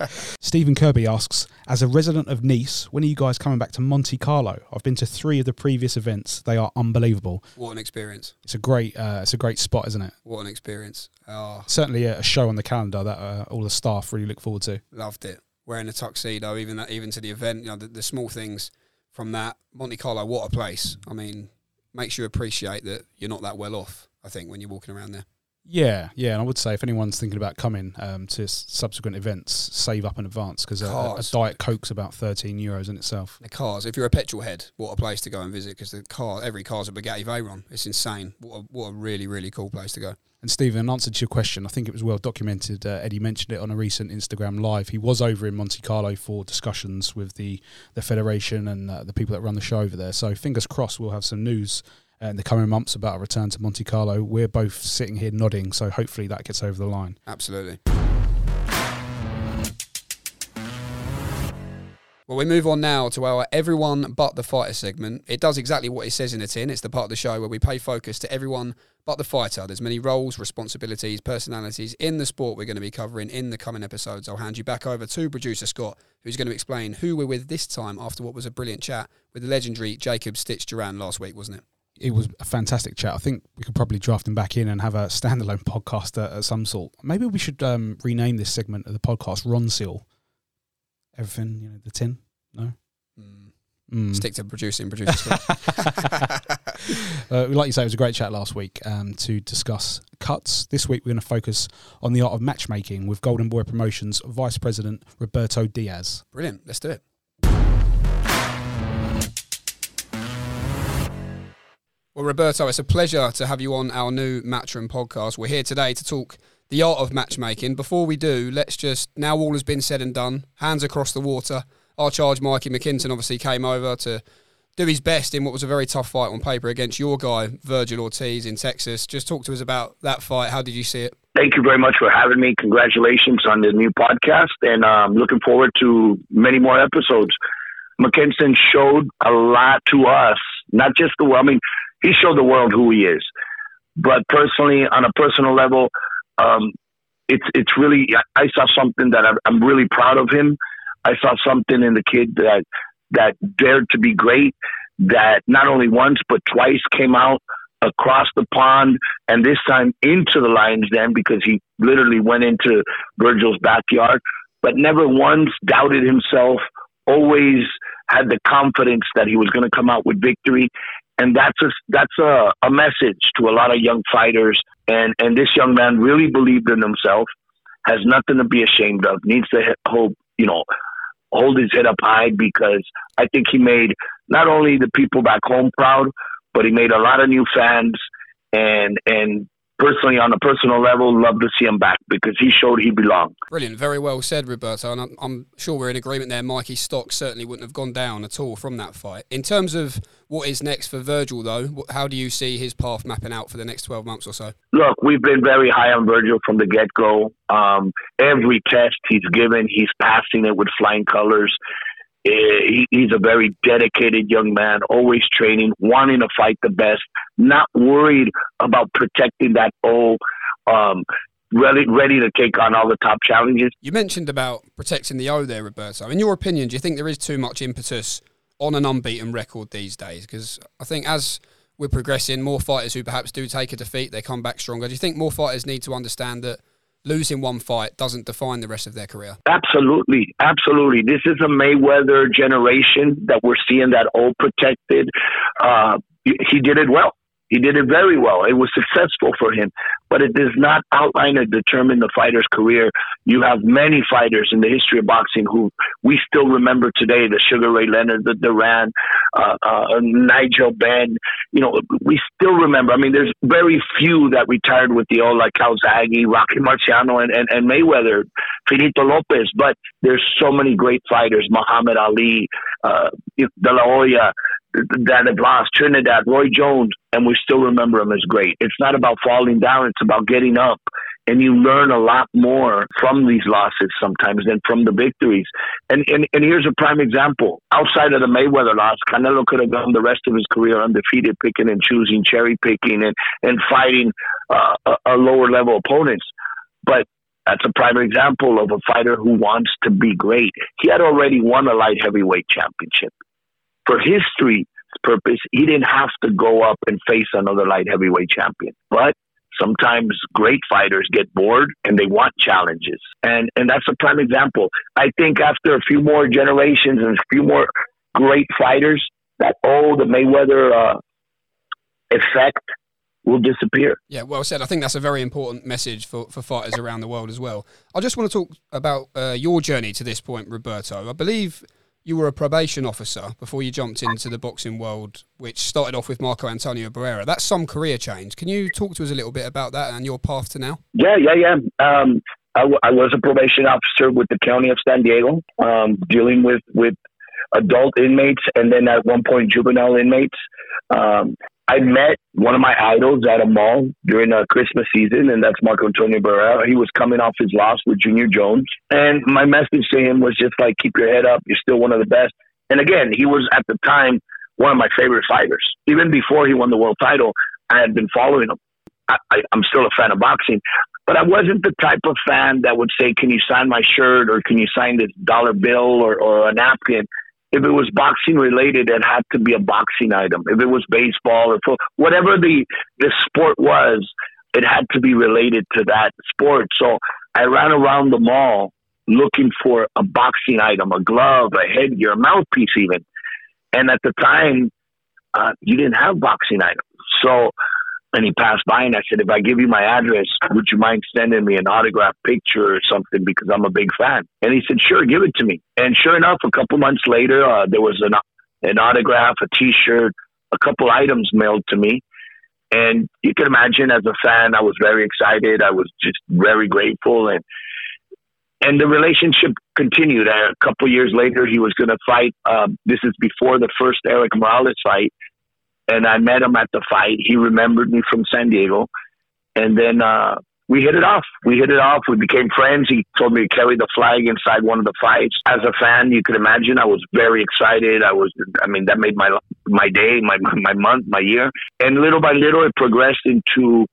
(laughs) Stephen Kirby asks, as a resident of Nice, when are you guys coming back to Monte Carlo? I've been to three of the previous events. They are unbelievable. What an experience! It's a great, uh, it's a great spot, isn't it? What an experience! Oh. Certainly a show on the calendar that uh, all the staff really look forward to. Loved it wearing a tuxedo, even that, even to the event. You know, the, the small things from that. Monte Carlo, what a place! I mean, makes you appreciate that you're not that well off. I think when you're walking around there. Yeah, yeah, and I would say if anyone's thinking about coming um, to subsequent events, save up in advance because a, a, diet coke's about thirteen euros in itself. The cars, if you're a petrol head, what a place to go and visit because the car, every car's a Bugatti Veyron. It's insane. What a, what a really really cool place to go. And Stephen, in answer to your question, I think it was well documented. Uh, Eddie mentioned it on a recent Instagram live. He was over in Monte Carlo for discussions with the the federation and uh, the people that run the show over there. So fingers crossed, we'll have some news Uh, in the coming months about a return to Monte Carlo. We're both sitting here nodding, so hopefully that gets over the line. Absolutely. Well, we move on now to our everyone but the fighter segment. It does exactly what it says in the tin. It's the part of the show where we pay focus to everyone but the fighter. There's many roles, responsibilities, personalities in the sport we're going to be covering in the coming episodes. I'll hand you back over to producer Scott, who's going to explain who we're with this time after what was a brilliant chat with the legendary Jacob Stitch Duran last week, wasn't it? It was a fantastic chat. I think we could probably draft him back in and have a standalone (laughs) podcast at, some sort. Maybe we should um, rename this segment of the podcast Ronseal. Everything, you know, the tin. No. Mm. Mm. Stick to producing, producing. (laughs) (laughs) uh, like you say, it was a great chat last week um, to discuss cuts. This week, we're going to focus on the art of matchmaking with Golden Boy Promotions Vice President Roberto Diaz. Brilliant. Let's do it. Well, Roberto, it's a pleasure to have you on our new Matchroom podcast. We're here today to talk the art of matchmaking. Before we do, let's just, now all has been said and done, hands across the water. Our charge, Mikey McKinson, obviously came over to do his best in what was a very tough fight on paper against your guy, Vergil Ortiz, in Texas. Just talk to us about that fight. How did you see it? Thank you very much for having me. Congratulations on the new podcast, and I'm um, looking forward to many more episodes. McKinson showed a lot to us, not just the, I mean, he showed the world who he is. But personally, on a personal level, um, it's it's really I saw something that I'm really proud of him. I saw something in the kid that that dared to be great. That not only once but twice came out across the pond, and this time into the lion's den because he literally went into Vergil's backyard, but never once doubted himself. Always had the confidence that he was going to come out with victory, and that's a that's a, a message to a lot of young fighters. And and this young man really believed in himself, has nothing to be ashamed of. Needs to hold you know hold his head up high because I think he made not only the people back home proud, but he made a lot of new fans. And and personally, on a personal level, love to see him back because he showed he belonged. Brilliant. Very well said, Roberto. And I'm, I'm sure we're in agreement there. Mikey Stock certainly wouldn't have gone down at all from that fight. In terms of what is next for Vergil, though, how do you see his path mapping out for the next 12 months or so? Look, we've been very high on Vergil from the get go. Um, every test he's given, he's passing it with flying colors. Eh, he's a very dedicated young man, always training, wanting to fight the best, not worried about protecting that O, um, ready, ready to take on all the top challenges. You mentioned about protecting the O there, Roberto. In your opinion, do you think there is too much impetus on an unbeaten record these days? Because I think as we're progressing, more fighters who perhaps do take a defeat, they come back stronger. Do you think more fighters need to understand that – losing one fight doesn't define the rest of their career. Absolutely. Absolutely. This is a Mayweather generation that we're seeing that all protected. Uh, he did it well. He did it very well. It was successful for him, but it does not outline or determine the fighter's career. You have many fighters in the history of boxing who we still remember today: the Sugar Ray Leonard, the Duran, uh, uh, Nigel Benn. You know, we still remember. I mean, there's very few that retired with the old like Calzaghe, Rocky Marciano, and, and, and Mayweather, Finito Lopez. But there's so many great fighters: Muhammad Ali, uh, De La Hoya that have lost Trinidad, Roy Jones, and we still remember him as great. It's not about falling down, it's about getting up. And you learn a lot more from these losses sometimes than from the victories. And, and, and here's a prime example. Outside of the Mayweather loss, Canelo could have gone the rest of his career undefeated, picking and choosing, cherry picking, and, and fighting uh, a, a lower level opponents. But that's a prime example of a fighter who wants to be great. He had already won a light heavyweight championship for history's purpose, he didn't have to go up and face another light heavyweight champion. But Sometimes great fighters get bored and they want challenges. And and that's a prime example. I think after a few more generations and a few more great fighters, that oh the Mayweather uh, effect will disappear. Yeah, well said. I think that's a very important message for, for fighters around the world as well. I just want to talk about uh, your journey to this point, Roberto. I believe you were a probation officer before you jumped into the boxing world, which started off with Marco Antonio Barrera. That's some career change. Can you talk to us a little bit about that and your path to now? Yeah, yeah, yeah. Um, I, w- I was a probation officer with the county of San Diego, um, dealing with, with adult inmates and then at one point juvenile inmates. Um, I met one of my idols at a mall during a Christmas season, and that's Marco Antonio Barrera. He was coming off his loss with Junior Jones. And my message to him was just like, keep your head up. You're still one of the best. And again, he was at the time one of my favorite fighters. Even before he won the world title, I had been following him. I, I, I'm still a fan of boxing, but I wasn't the type of fan that would say, can you sign my shirt or can you sign this dollar bill or, or a napkin? If it was boxing related, it had to be a boxing item. If it was baseball or football, whatever the the sport was, it had to be related to that sport. So I ran around the mall looking for a boxing item, a glove, a headgear, a mouthpiece, even. And at the time, uh, you didn't have boxing items. So and he passed by and I said, if I give you my address, would you mind sending me an autograph picture or something because I'm a big fan? And he said, sure, give it to me. And sure enough, a couple months later, uh, there was an, an autograph, a t-shirt, a couple items mailed to me. And you can imagine as a fan, I was very excited. I was just very grateful. And, and the relationship continued. Uh, a couple years later, he was going to fight. Um, this is before the first Erik Morales fight and I met him at the fight. He remembered me from San Diego, and then uh, we hit it off. We hit it off. We became friends. He told me to carry the flag inside one of the fights. As a fan, you can imagine, I was very excited. I was, I mean, that made my my day, my my month, my year. And little by little, it progressed into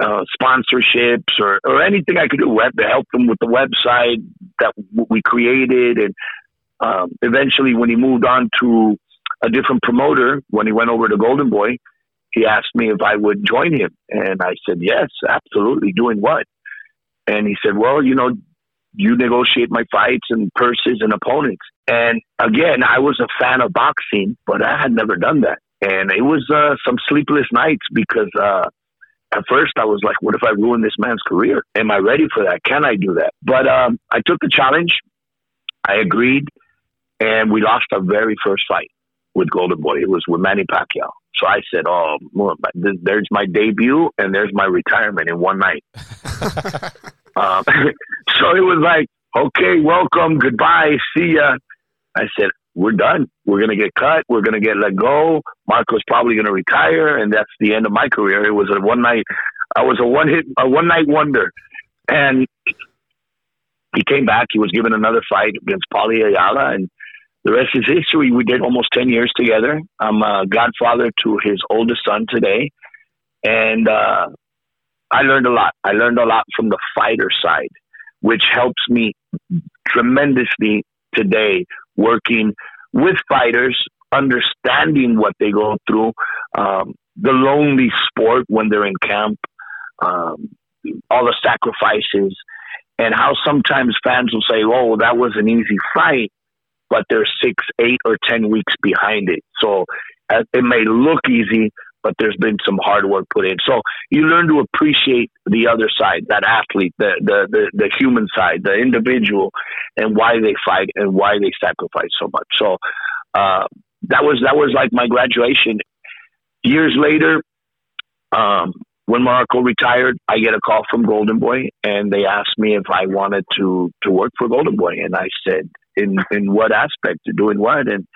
uh, sponsorships or, or anything I could do web to help him with the website that we created. And um, eventually, when he moved on to a different promoter, when he went over to Golden Boy, he asked me if I would join him. And I said, yes, absolutely. Doing what? And he said, well, you know, you negotiate my fights and purses and opponents. And again, I was a fan of boxing, but I had never done that. And it was uh, some sleepless nights because uh, at first I was like, what if I ruin this man's career? Am I ready for that? Can I do that? But um, I took the challenge. I agreed. And we lost our very first fight with Golden Boy. It was with Manny Pacquiao. So I said, "Oh, there's my debut and there's my retirement in one night." (laughs) um, (laughs) so it was like, "Okay, welcome, goodbye, see ya." I said, "We're done. We're gonna get cut. We're gonna get let go. Marco's probably gonna retire, and that's the end of my career." It was a one night. I was a one hit, a one night wonder, and he came back. He was given another fight against Paulie Ayala, and the rest is history. We did almost 10 years together. I'm a godfather to his oldest son today. And uh, I learned a lot. I learned a lot from the fighter side, which helps me tremendously today working with fighters, understanding what they go through, um, the lonely sport when they're in camp, um, all the sacrifices, and how sometimes fans will say, oh, that was an easy fight but they're six, eight, or 10 weeks behind it. So uh, it may look easy, but there's been some hard work put in. So you learn to appreciate the other side, that athlete, the, the, the, the human side, the individual, and why they fight and why they sacrifice so much. So uh, that was that was like my graduation. Years later, um, when Marco retired, I get a call from Golden Boy, and they asked me if I wanted to to work for Golden Boy, and I said in in what aspect, doing what, and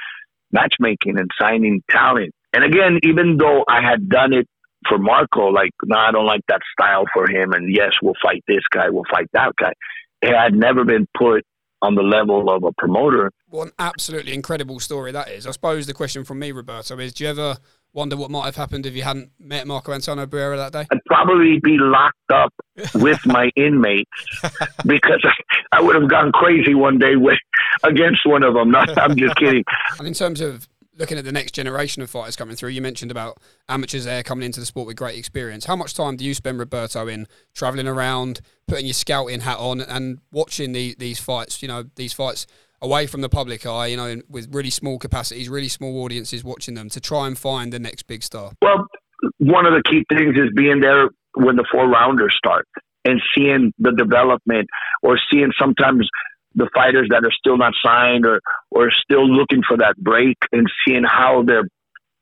matchmaking and signing talent. And again, even though I had done it for Marco, like, no, I don't like that style for him, and yes, we'll fight this guy, we'll fight that guy. It had never been put on the level of a promoter. What an absolutely incredible story that is. I suppose the question from me, Roberto, is do you ever wonder what might have happened if you hadn't met Marco Antonio Barrera that day? I'd probably be locked up with my (laughs) inmates because I, (laughs) I, would have gone crazy one day with, against one of them. I'm just kidding. And in terms of looking at the next generation of fighters coming through, you mentioned about amateurs there coming into the sport with great experience. How much time do you spend, Roberto, in traveling around, putting your scouting hat on, and watching the, these fights? You know, these fights away from the public eye. You know, with really small capacities, really small audiences watching them to try and find the next big star. Well, one of the key things is being there when the four rounders start and seeing the development, or seeing sometimes the fighters that are still not signed or or still looking for that break and seeing how they're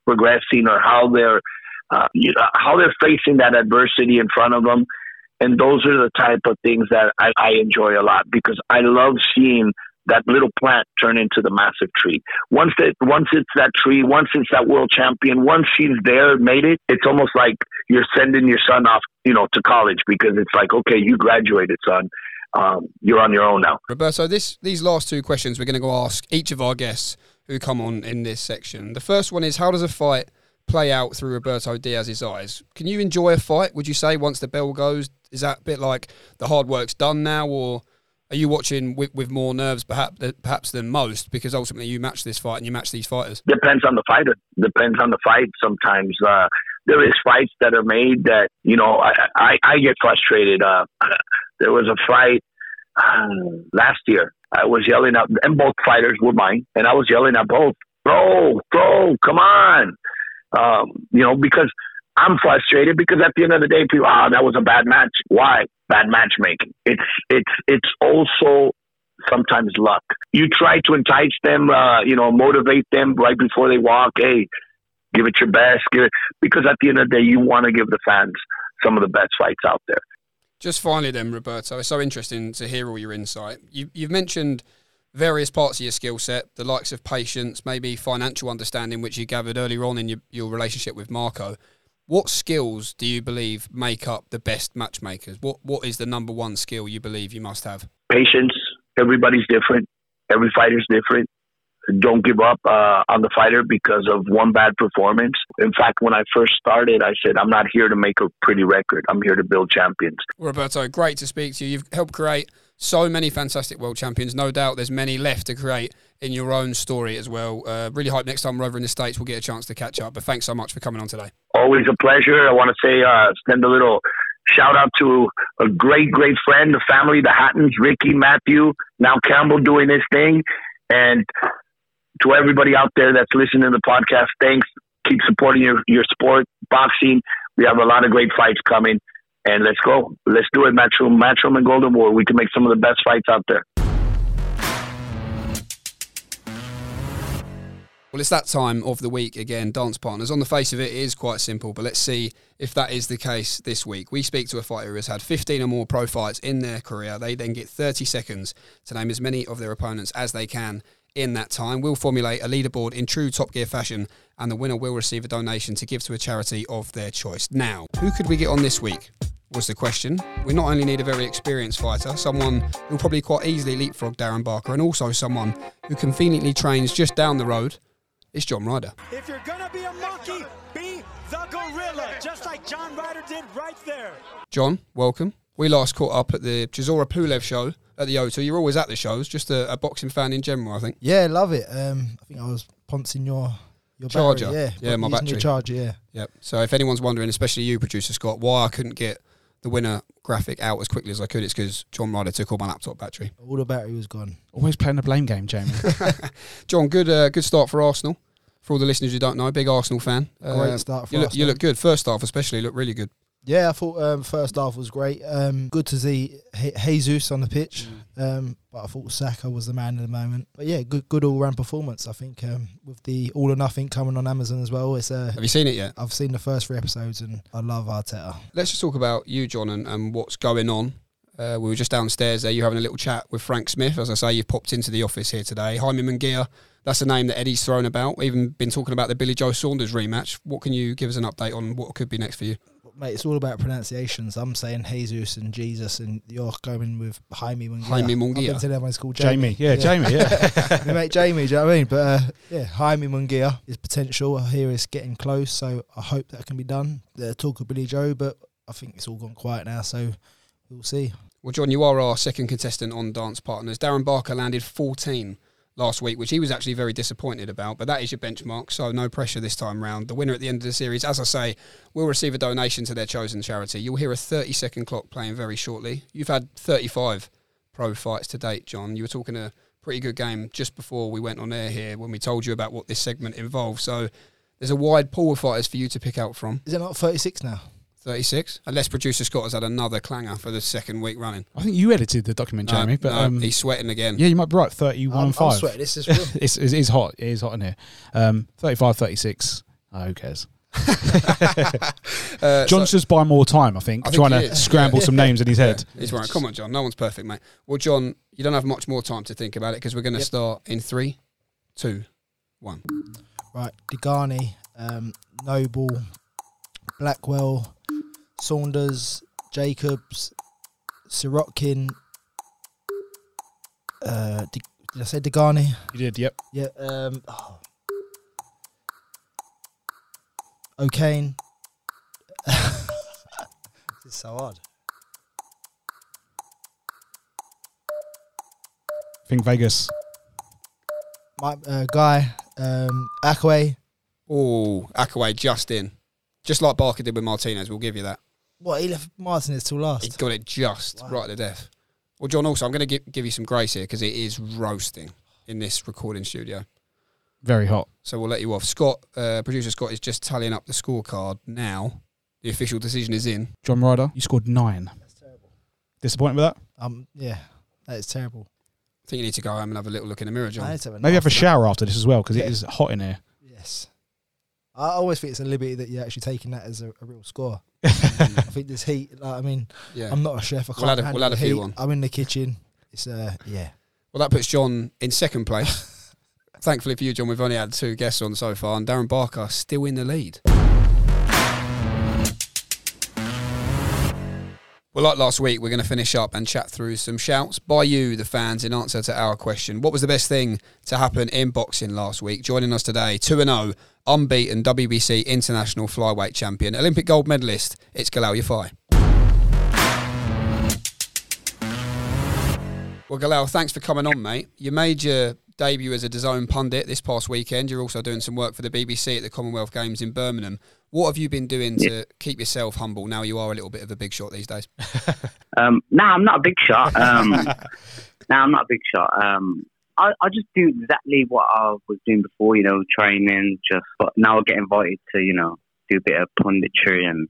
progressing or how they're uh, you know, how they're facing that adversity in front of them. And those are the type of things that I, I enjoy a lot because I love seeing that little plant turn into the massive tree. Once that once it's that tree, once it's that world champion, once he's there, made it, it's almost like you're sending your son off, you know, to college because it's like, okay, you graduated, son um, you're on your own now. Roberto, this these last two questions we're going to go ask each of our guests who come on in this section. The first one is how does a fight play out through Roberto Diaz's eyes? Can you enjoy a fight? Would you say once the bell goes, is that a bit like the hard work's done now, or are you watching with, with more nerves perhaps perhaps than most because ultimately you match this fight and you match these fighters? Depends on the fighter. Depends on the fight. Sometimes uh, there is fights that are made that you know I I, I get frustrated. Uh, (laughs) there was a fight (sighs) last year. I was yelling at, and both fighters were mine, and I was yelling at both. Bro, bro, come on. Um, you know, because I'm frustrated because at the end of the day, people, ah, oh, that was a bad match. Why? Bad matchmaking. It's it's it's also sometimes luck. You try to entice them, uh, you know, motivate them right before they walk. Hey, give it your best. Give it because at the end of the day, you want to give the fans some of the best fights out there. Just finally, then, Roberto, it's so interesting to hear all your insight. You, you've mentioned various parts of your skill set, the likes of patience, maybe financial understanding, which you gathered earlier on in your, your relationship with Marco. What skills do you believe make up the best matchmakers? What What is the number one skill you believe you must have? Patience. Everybody's different. Every fighter's different don't give up uh, on the fighter because of one bad performance. In fact, when I first started, I said, I'm not here to make a pretty record. I'm here to build champions. Roberto, great to speak to you. You've helped create so many fantastic world champions. No doubt there's many left to create in your own story as well. Uh, really hope next time we're over in the States we'll get a chance to catch up. But thanks so much for coming on today. Always a pleasure. I want to say, uh, send a little shout out to a great, great friend, the family, the Hattons, Ricky, Matthew, now Campbell doing his thing. And to everybody out there that's listening to the podcast, thanks. Keep supporting your, your sport, boxing. We have a lot of great fights coming. And let's go. Let's do it, Matchroom, Matchroom and Golden Boy. We can make some of the best fights out there. Well, it's that time of the week again, dance partners. On the face of it, it is quite simple, but let's see if that is the case this week. We speak to a fighter who has had 15 or more pro fights in their career. They then get 30 seconds to name as many of their opponents as they can in that time. We'll formulate a leaderboard in true Top Gear fashion, and the winner will receive a donation to give to a charity of their choice. Now, who could we get on this week? Was the question. We not only need a very experienced fighter, someone who'll probably quite easily leapfrog Darren Barker, and also someone who conveniently trains just down the road. It's John Ryder. If you're gonna be a monkey, be the gorilla, just like John Ryder did right there. John, welcome. We last caught up at the Chisora Pulev show at the O2. You're always at the shows, just a, a boxing fan in general, I think. Yeah, love it. Um, I think I was poncing your your charger. Battery, yeah, yeah, my battery. Your charger, yeah. Yep. So if anyone's wondering, especially you, producer Scott, why I couldn't get the winner graphic out as quickly as I could, it's because John Ryder took all my laptop battery. All the battery was gone. Always playing the blame game, Jamie. (laughs) John, good uh, good start for Arsenal. For all the listeners who don't know, big Arsenal fan. Great uh, start for you look, you look good. First half, especially, look really good. Yeah, I thought um, first half was great. Um, good to see Jesus on the pitch, mm. um, but I thought Saka was the man in the moment. But yeah, good good all round performance. I think um, with the All or Nothing coming on Amazon as well. It's uh, have you seen it yet? I've seen the first three episodes and I love Arteta. Let's just talk about you, John, and, and what's going on. Uh, we were just downstairs there. You're having a little chat with Frank Smith. As I say, you've popped into the office here today. Jaime Munguia, that's a name that Eddie's thrown about. We've even been talking about the Billy Joe Saunders rematch. What can you give us an update on what could be next for you? mate, it's all about pronunciations. I'm saying Jesus and Jesus, and you're going with Jaime Munguia. Jaime Munguia. I've been everyone's called Jamie. Jamie. Yeah, yeah, Jamie. (laughs) Yeah, mate, Jamie. Do you know what I mean? But uh, yeah, Jaime Munguia is potential. I hear it's getting close, so I hope that can be done. The talk of Billy Joe, but I think it's all gone quiet now, so we'll see. Well, John, you are our second contestant on Dance Partners. Darren Barker landed 14 last week, which he was actually very disappointed about. But that is your benchmark, so no pressure this time round. The winner at the end of the series, as I say, will receive a donation to their chosen charity. You'll hear a 30 second clock playing very shortly. You've had 35 pro fights to date, John. You were talking a pretty good game just before we went on air here when we told you about what this segment involves. So there's a wide pool of fighters for you to pick out from. Is it not 36 now? 36. Unless producer Scott has had another clanger for the second week running. I think you edited the document, Jeremy, No, but no, um, he's sweating again. yeah, you might be right. 31 I'm, and 5. I'm sweating. This is (laughs) real. it's, it is hot. It is hot in here. Um, 35, 36. Oh, who cares? (laughs) Uh, John's just buying more time, I think, I trying he to is. scramble some names in his head. He's right. Come on, John. No one's perfect, mate. Well, John, you don't have much more time to think about it because we're going to Yep. start in three, two, one. Right, Degani, um, Noble, Blackwell, Saunders, Jacobs, Sirotkin. Uh, De- did I say Degani? You did, yep. Yeah. Um, oh. O'Kane. (laughs) this is so odd. I think Vegas. My uh, guy, um, Akwe. Oh, Akkawy just in. Just like Barker did with Martinez. We'll give you that. What he left Martinez till last. He last. got it just Wow. right to death. Well, John, also, I'm going to give, give you some grace here because it is roasting in this recording studio. Very hot. So we'll let you off. Scott, uh, producer Scott, is just tallying up the scorecard now. The official decision is in. John Ryder, you scored nine. That's terrible. Disappointed with that? Um, yeah, that is terrible. I think you need to go home and have a little look in the mirror, I John. need to have Maybe have a shower after this as well because Yeah. it is hot in here. Yes. I always think it's a liberty that you're actually taking that as a, a real score. (laughs) I think this heat. Like, I mean, Yeah. I'm not a chef. I can't We'll add a- handle we'll add a few heat. on. I'm in the kitchen. It's uh, yeah. Well, that puts John in second place. (laughs) Thankfully for you, John, we've only had two guests on so far, and Darren Barker still in the lead. Well, like last week, we're going to finish up and chat through some shouts by you, the fans, in answer to our question. What was the best thing to happen in boxing last week? Joining us today, 2 0, unbeaten WBC international flyweight champion, Olympic gold medalist, it's Galal Yafai. Well, Galal, thanks for coming on, mate. You made your debut as a DAZN pundit this past weekend. You're also doing some work for the BBC at the Commonwealth Games in Birmingham. What have you been doing to keep yourself humble now you are a little bit of a big shot these days? (laughs) Um, no, I'm not a big shot. Um, (laughs) no, I'm not a big shot. Um, I, I just do exactly what I was doing before, you know, training. Just, but now I get invited to, you know, do a bit of punditry and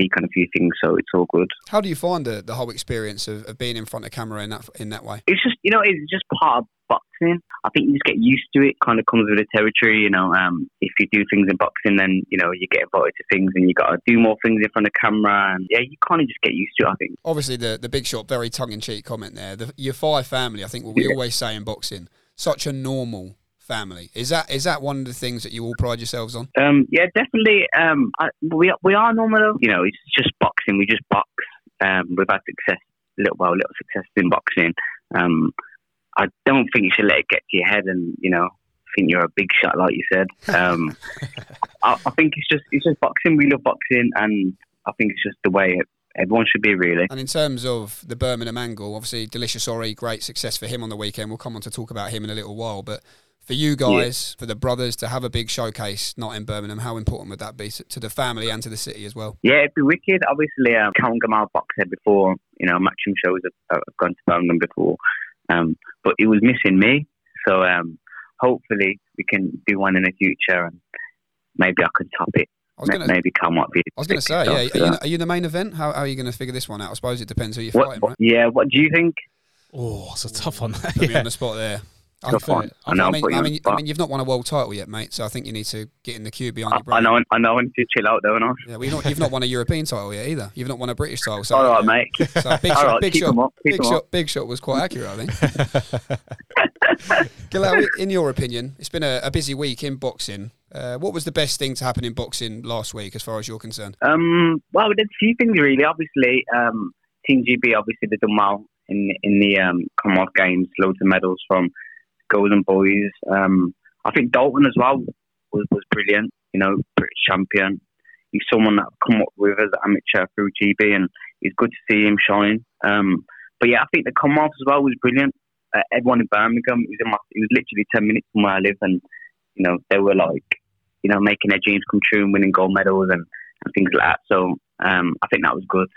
speak on a few things, so it's all good. How do you find the, the whole experience of, of being in front of camera in that in that way? It's just, you know, it's just part of boxing. I think you just get used to it. Kind of comes with the territory, you know. Um, if you do things in boxing, then you know you get invited to things, and you got to do more things in front of camera, and yeah, you kind of just get used to it. I think. Obviously, the the big shot, very tongue in cheek comment there. The, your five family, I think, what we Yeah. always say in boxing, such a normal family. Is that is that one of the things that you all pride yourselves on? Um, yeah, definitely. Um, I, we we are normal. You know, it's just boxing. We just box. Um, we've had success, a little well, little success in boxing. Um, I don't think you should let it get to your head, and you know, think you're a big shot, like you said. Um, (laughs) I, I think it's just it's just boxing. We love boxing, and I think it's just the way it, everyone should be, really. And in terms of the Birmingham angle, obviously Delicious Orie, great success for him on the weekend. We'll come on to talk about him in a little while. But for you guys, for the brothers to have a big showcase not in Birmingham, how important would that be to, to the family and to the city as well? Yeah, it'd be wicked. Obviously, um, Count Gamal boxed before. You know, matchroom shows have, have gone to Birmingham before, um, but it was missing me. So um, hopefully, we can do one in the future, and maybe I can top it. I was going to. maybe Kal might be. I was going to say, yeah. Are you, are you the main event? How, how are you going to figure this one out? I suppose it depends who you're What, fighting, right? yeah, what do you think? Oh, it's a tough one. (laughs) Put me yeah. on the spot there. I, Tough think- one. I know, I I'm mean, I mean, I mean, you've not won a world title yet, mate. So I think you need to get in the queue behind I, your brother. I know, I know. I need to chill out, don't I? Yeah, well, not, you've not won a European title yet either. You've not won a British title. So, All right, mate. (laughs) So big All shot, right, big shot, up, big shot, up. big shot was quite accurate, I think. (laughs) Galal, in your opinion, it's been a, a busy week in boxing. Uh, what was the best thing to happen in boxing last week, as far as you're concerned? Um, well, we did a few things really. Obviously, um, Team GB obviously did done well in in the um, Commonwealth Games. Loads of medals from Golden Boys. Um, I think Dalton as well was, was brilliant. You know, British champion. He's someone that I've come up with as an amateur through GB, and it's good to see him shine. Um, but yeah, I think the Commonwealth as well was brilliant. uh, everyone in Birmingham. Was in my, it was literally ten minutes from where I live, and you know they were like, you know, making their dreams come true and winning gold medals and, and things like that. So um, I think that was good.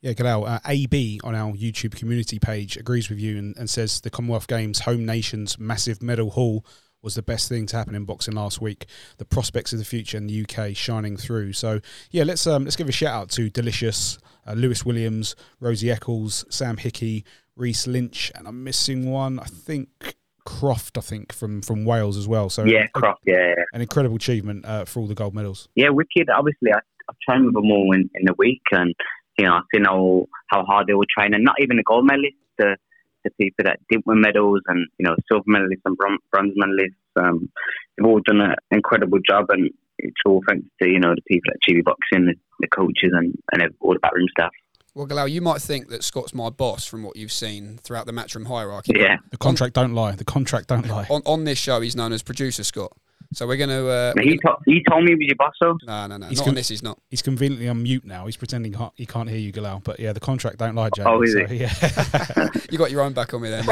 Yeah, Galal, uh, AB on our YouTube community page agrees with you and, and says the Commonwealth Games home nation's massive medal haul was the best thing to happen in boxing last week. The prospects of the future in the UK shining through. So yeah, let's um, let's give a shout out to Delicious, uh, Lewis Williams, Rosie Eccles, Sam Hickey, Reese Lynch, and I'm missing one. I think Croft. I think from from Wales as well. So yeah, Croft. Yeah, yeah. an incredible achievement uh, for all the gold medals. Yeah, wicked. Obviously, I, I've trained with them all in, in the week, and you know, I've seen how how hard they were training. Not even the gold medalists. The the people that did win medals and you know silver medalists and bronze medalists. Um, they've all done an incredible job, and it's all thanks to you know the people at GB Boxing, the, the coaches, and and all the backroom staff. Well, Galal, you might think that Scott's my boss from what you've seen throughout the matchroom hierarchy. Yeah, the contract don't lie. The contract don't lie. On, on this show, he's known as producer Scott. So we're going to. Uh, he, to- he told me he was your boss, though. No, no, no. He's not con- on this. He's not. He's conveniently on mute now. He's pretending he can't, he can't hear you, Galal. But yeah, the contract don't lie, Jamie. Oh, is so, it? Yeah. (laughs) (laughs) you got your own back on me then.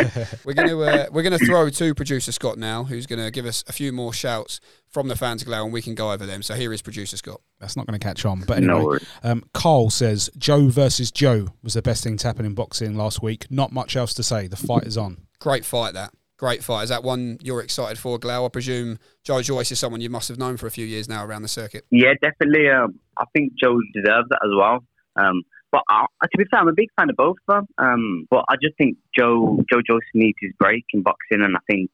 we're going to uh, we're going to throw to producer Scott now, who's going to give us a few more shouts from the fans, Galal, and we can go over them. So here is producer Scott. That's not going to catch on. But anyway, worries. um, Carl says Joe versus Joe was the best thing to happen in boxing last week. Not much else to say. The fight is on. Great fight, that. Great fight. Is that one you're excited for, Galal? I presume Joe Joyce is someone you must have known for a few years now around the circuit. Yeah, definitely. Um, I think Joe deserves that as well. Um, but uh, to be fair, I'm a big fan of both of them. Um, but I just think Joe Joe Joyce needs his break in boxing, and I think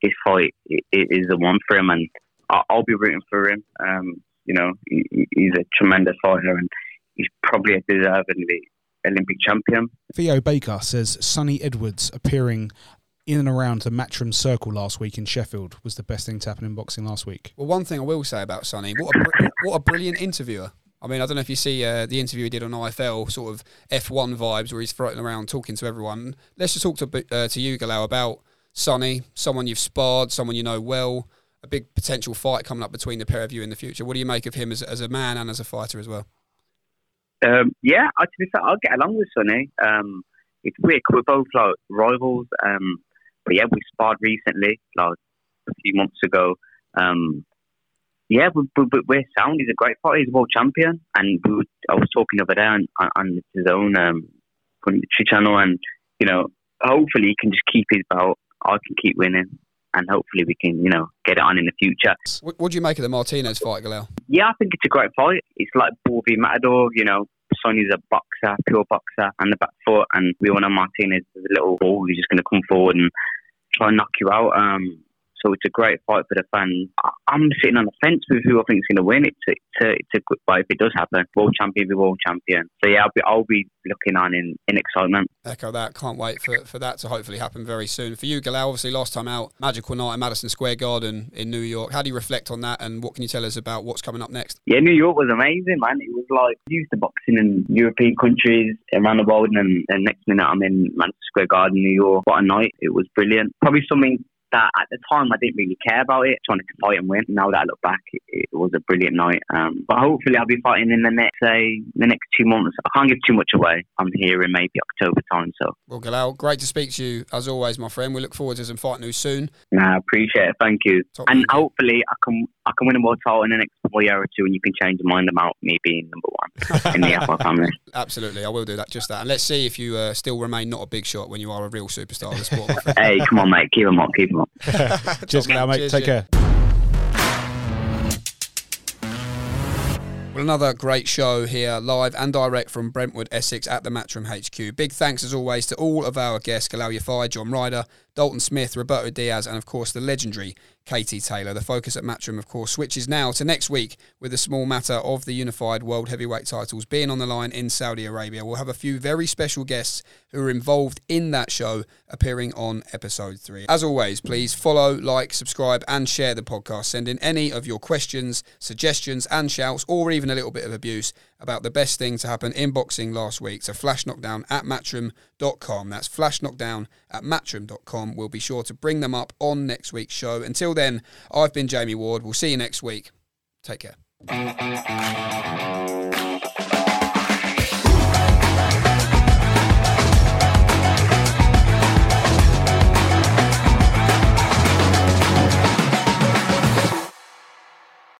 his fight i- i- is the one for him. And I- I'll be rooting for him. Um, you know, he, he- he's a tremendous fighter, and he's probably a deservedly Olympic champion. Theo Baker says Sunny Edwards appearing in and around the Matchroom Circle last week in Sheffield was the best thing to happen in boxing last week. Well, one thing I will say about Sunny, what a, br- what a brilliant interviewer. I mean, I don't know if you see uh, the interview he did on IFL, sort of F1 vibes, where he's floating around talking to everyone. Let's just talk to bi- uh, to you, Galal, about Sunny, someone you've sparred, someone you know well, a big potential fight coming up between the pair of you in the future. What do you make of him as, as a man and as a fighter as well? Um, yeah, I, to be fair, I'll get along with Sunny. Um, it's weird 'cause we're both like rivals. Um, but yeah, we sparred recently, like a few months ago. Um, yeah, we, we, we're sound. He's a great fighter. He's a world champion. And we were, I was talking over there on, on, his own um, commentary channel, and you know, hopefully he can just keep his belt. I can keep winning, and hopefully we can, you know, get it on in the future. What, do you make of the Martinez fight, Galal? Yeah, I think it's a great fight. It's like v Matador, you know. Sunny's a boxer, pure boxer, and the back foot, and we all know Martinez is a little ball who's just going to come forward and try and knock you out. Um, so it's a great fight for the fans. I'm sitting on the fence with who I think is going to win. It's a, it's a, it's a good fight if it does happen. World champion be world champion. So yeah, I'll be I'll be looking on in, in excitement. Echo that. Can't wait for, for that to hopefully happen very soon. For you, Galal, obviously last time out, magical night at Madison Square Garden in New York. How do you reflect on that, and what can you tell us about what's coming up next? Yeah, New York was amazing, man. It was like used to boxing in European countries around the world, and, and next minute I'm in Manchester Square Garden, New York. What a night! It was brilliant. Probably something that at the time I didn't really care about it. Wanted to fight and win. Now that I look back, it, it was a brilliant night. Um, but hopefully I'll be fighting in the next, say, the next two months. I can't give too much away. I'm here in maybe October time, so Well, Galal, great to speak to you as always, my friend. We look forward to some fight news soon. nah, I appreciate it. Thank you. Top and hopefully I can I can win a world title in the next year or two, and you can change your mind about me being number one (laughs) in the Apple family. Absolutely, I will do that. Just that, and let's see if you uh, still remain not a big shot when you are a real superstar of the sport. (laughs) Hey, come on, mate. Keep them up. Keep them up. (laughs) Cheers, Top man. Mate. Cheers, Take yeah. care. Well, another great show here, live and direct from Brentwood, Essex at the Matchroom HQ. Big thanks, as always, to all of our guests Galal Yafai, John Ryder, Dalton Smith, Roberto Diaz, and of course the legendary Katie Taylor. The focus at Matchroom, of course, switches now to next week with the small matter of the unified world heavyweight titles being on the line in Saudi Arabia. We'll have a few very special guests who are involved in that show appearing on episode three. As always, please follow, like, subscribe, and share the podcast. Send in any of your questions, suggestions, and shouts, or even a little bit of abuse about the best thing to happen in boxing last week So flash knockdown at matchroom.com. That's flash knockdown at matchroom.com. We'll be sure to bring them up on next week's show. Until then, I've been Jamie Ward. We'll see you next week. Take care.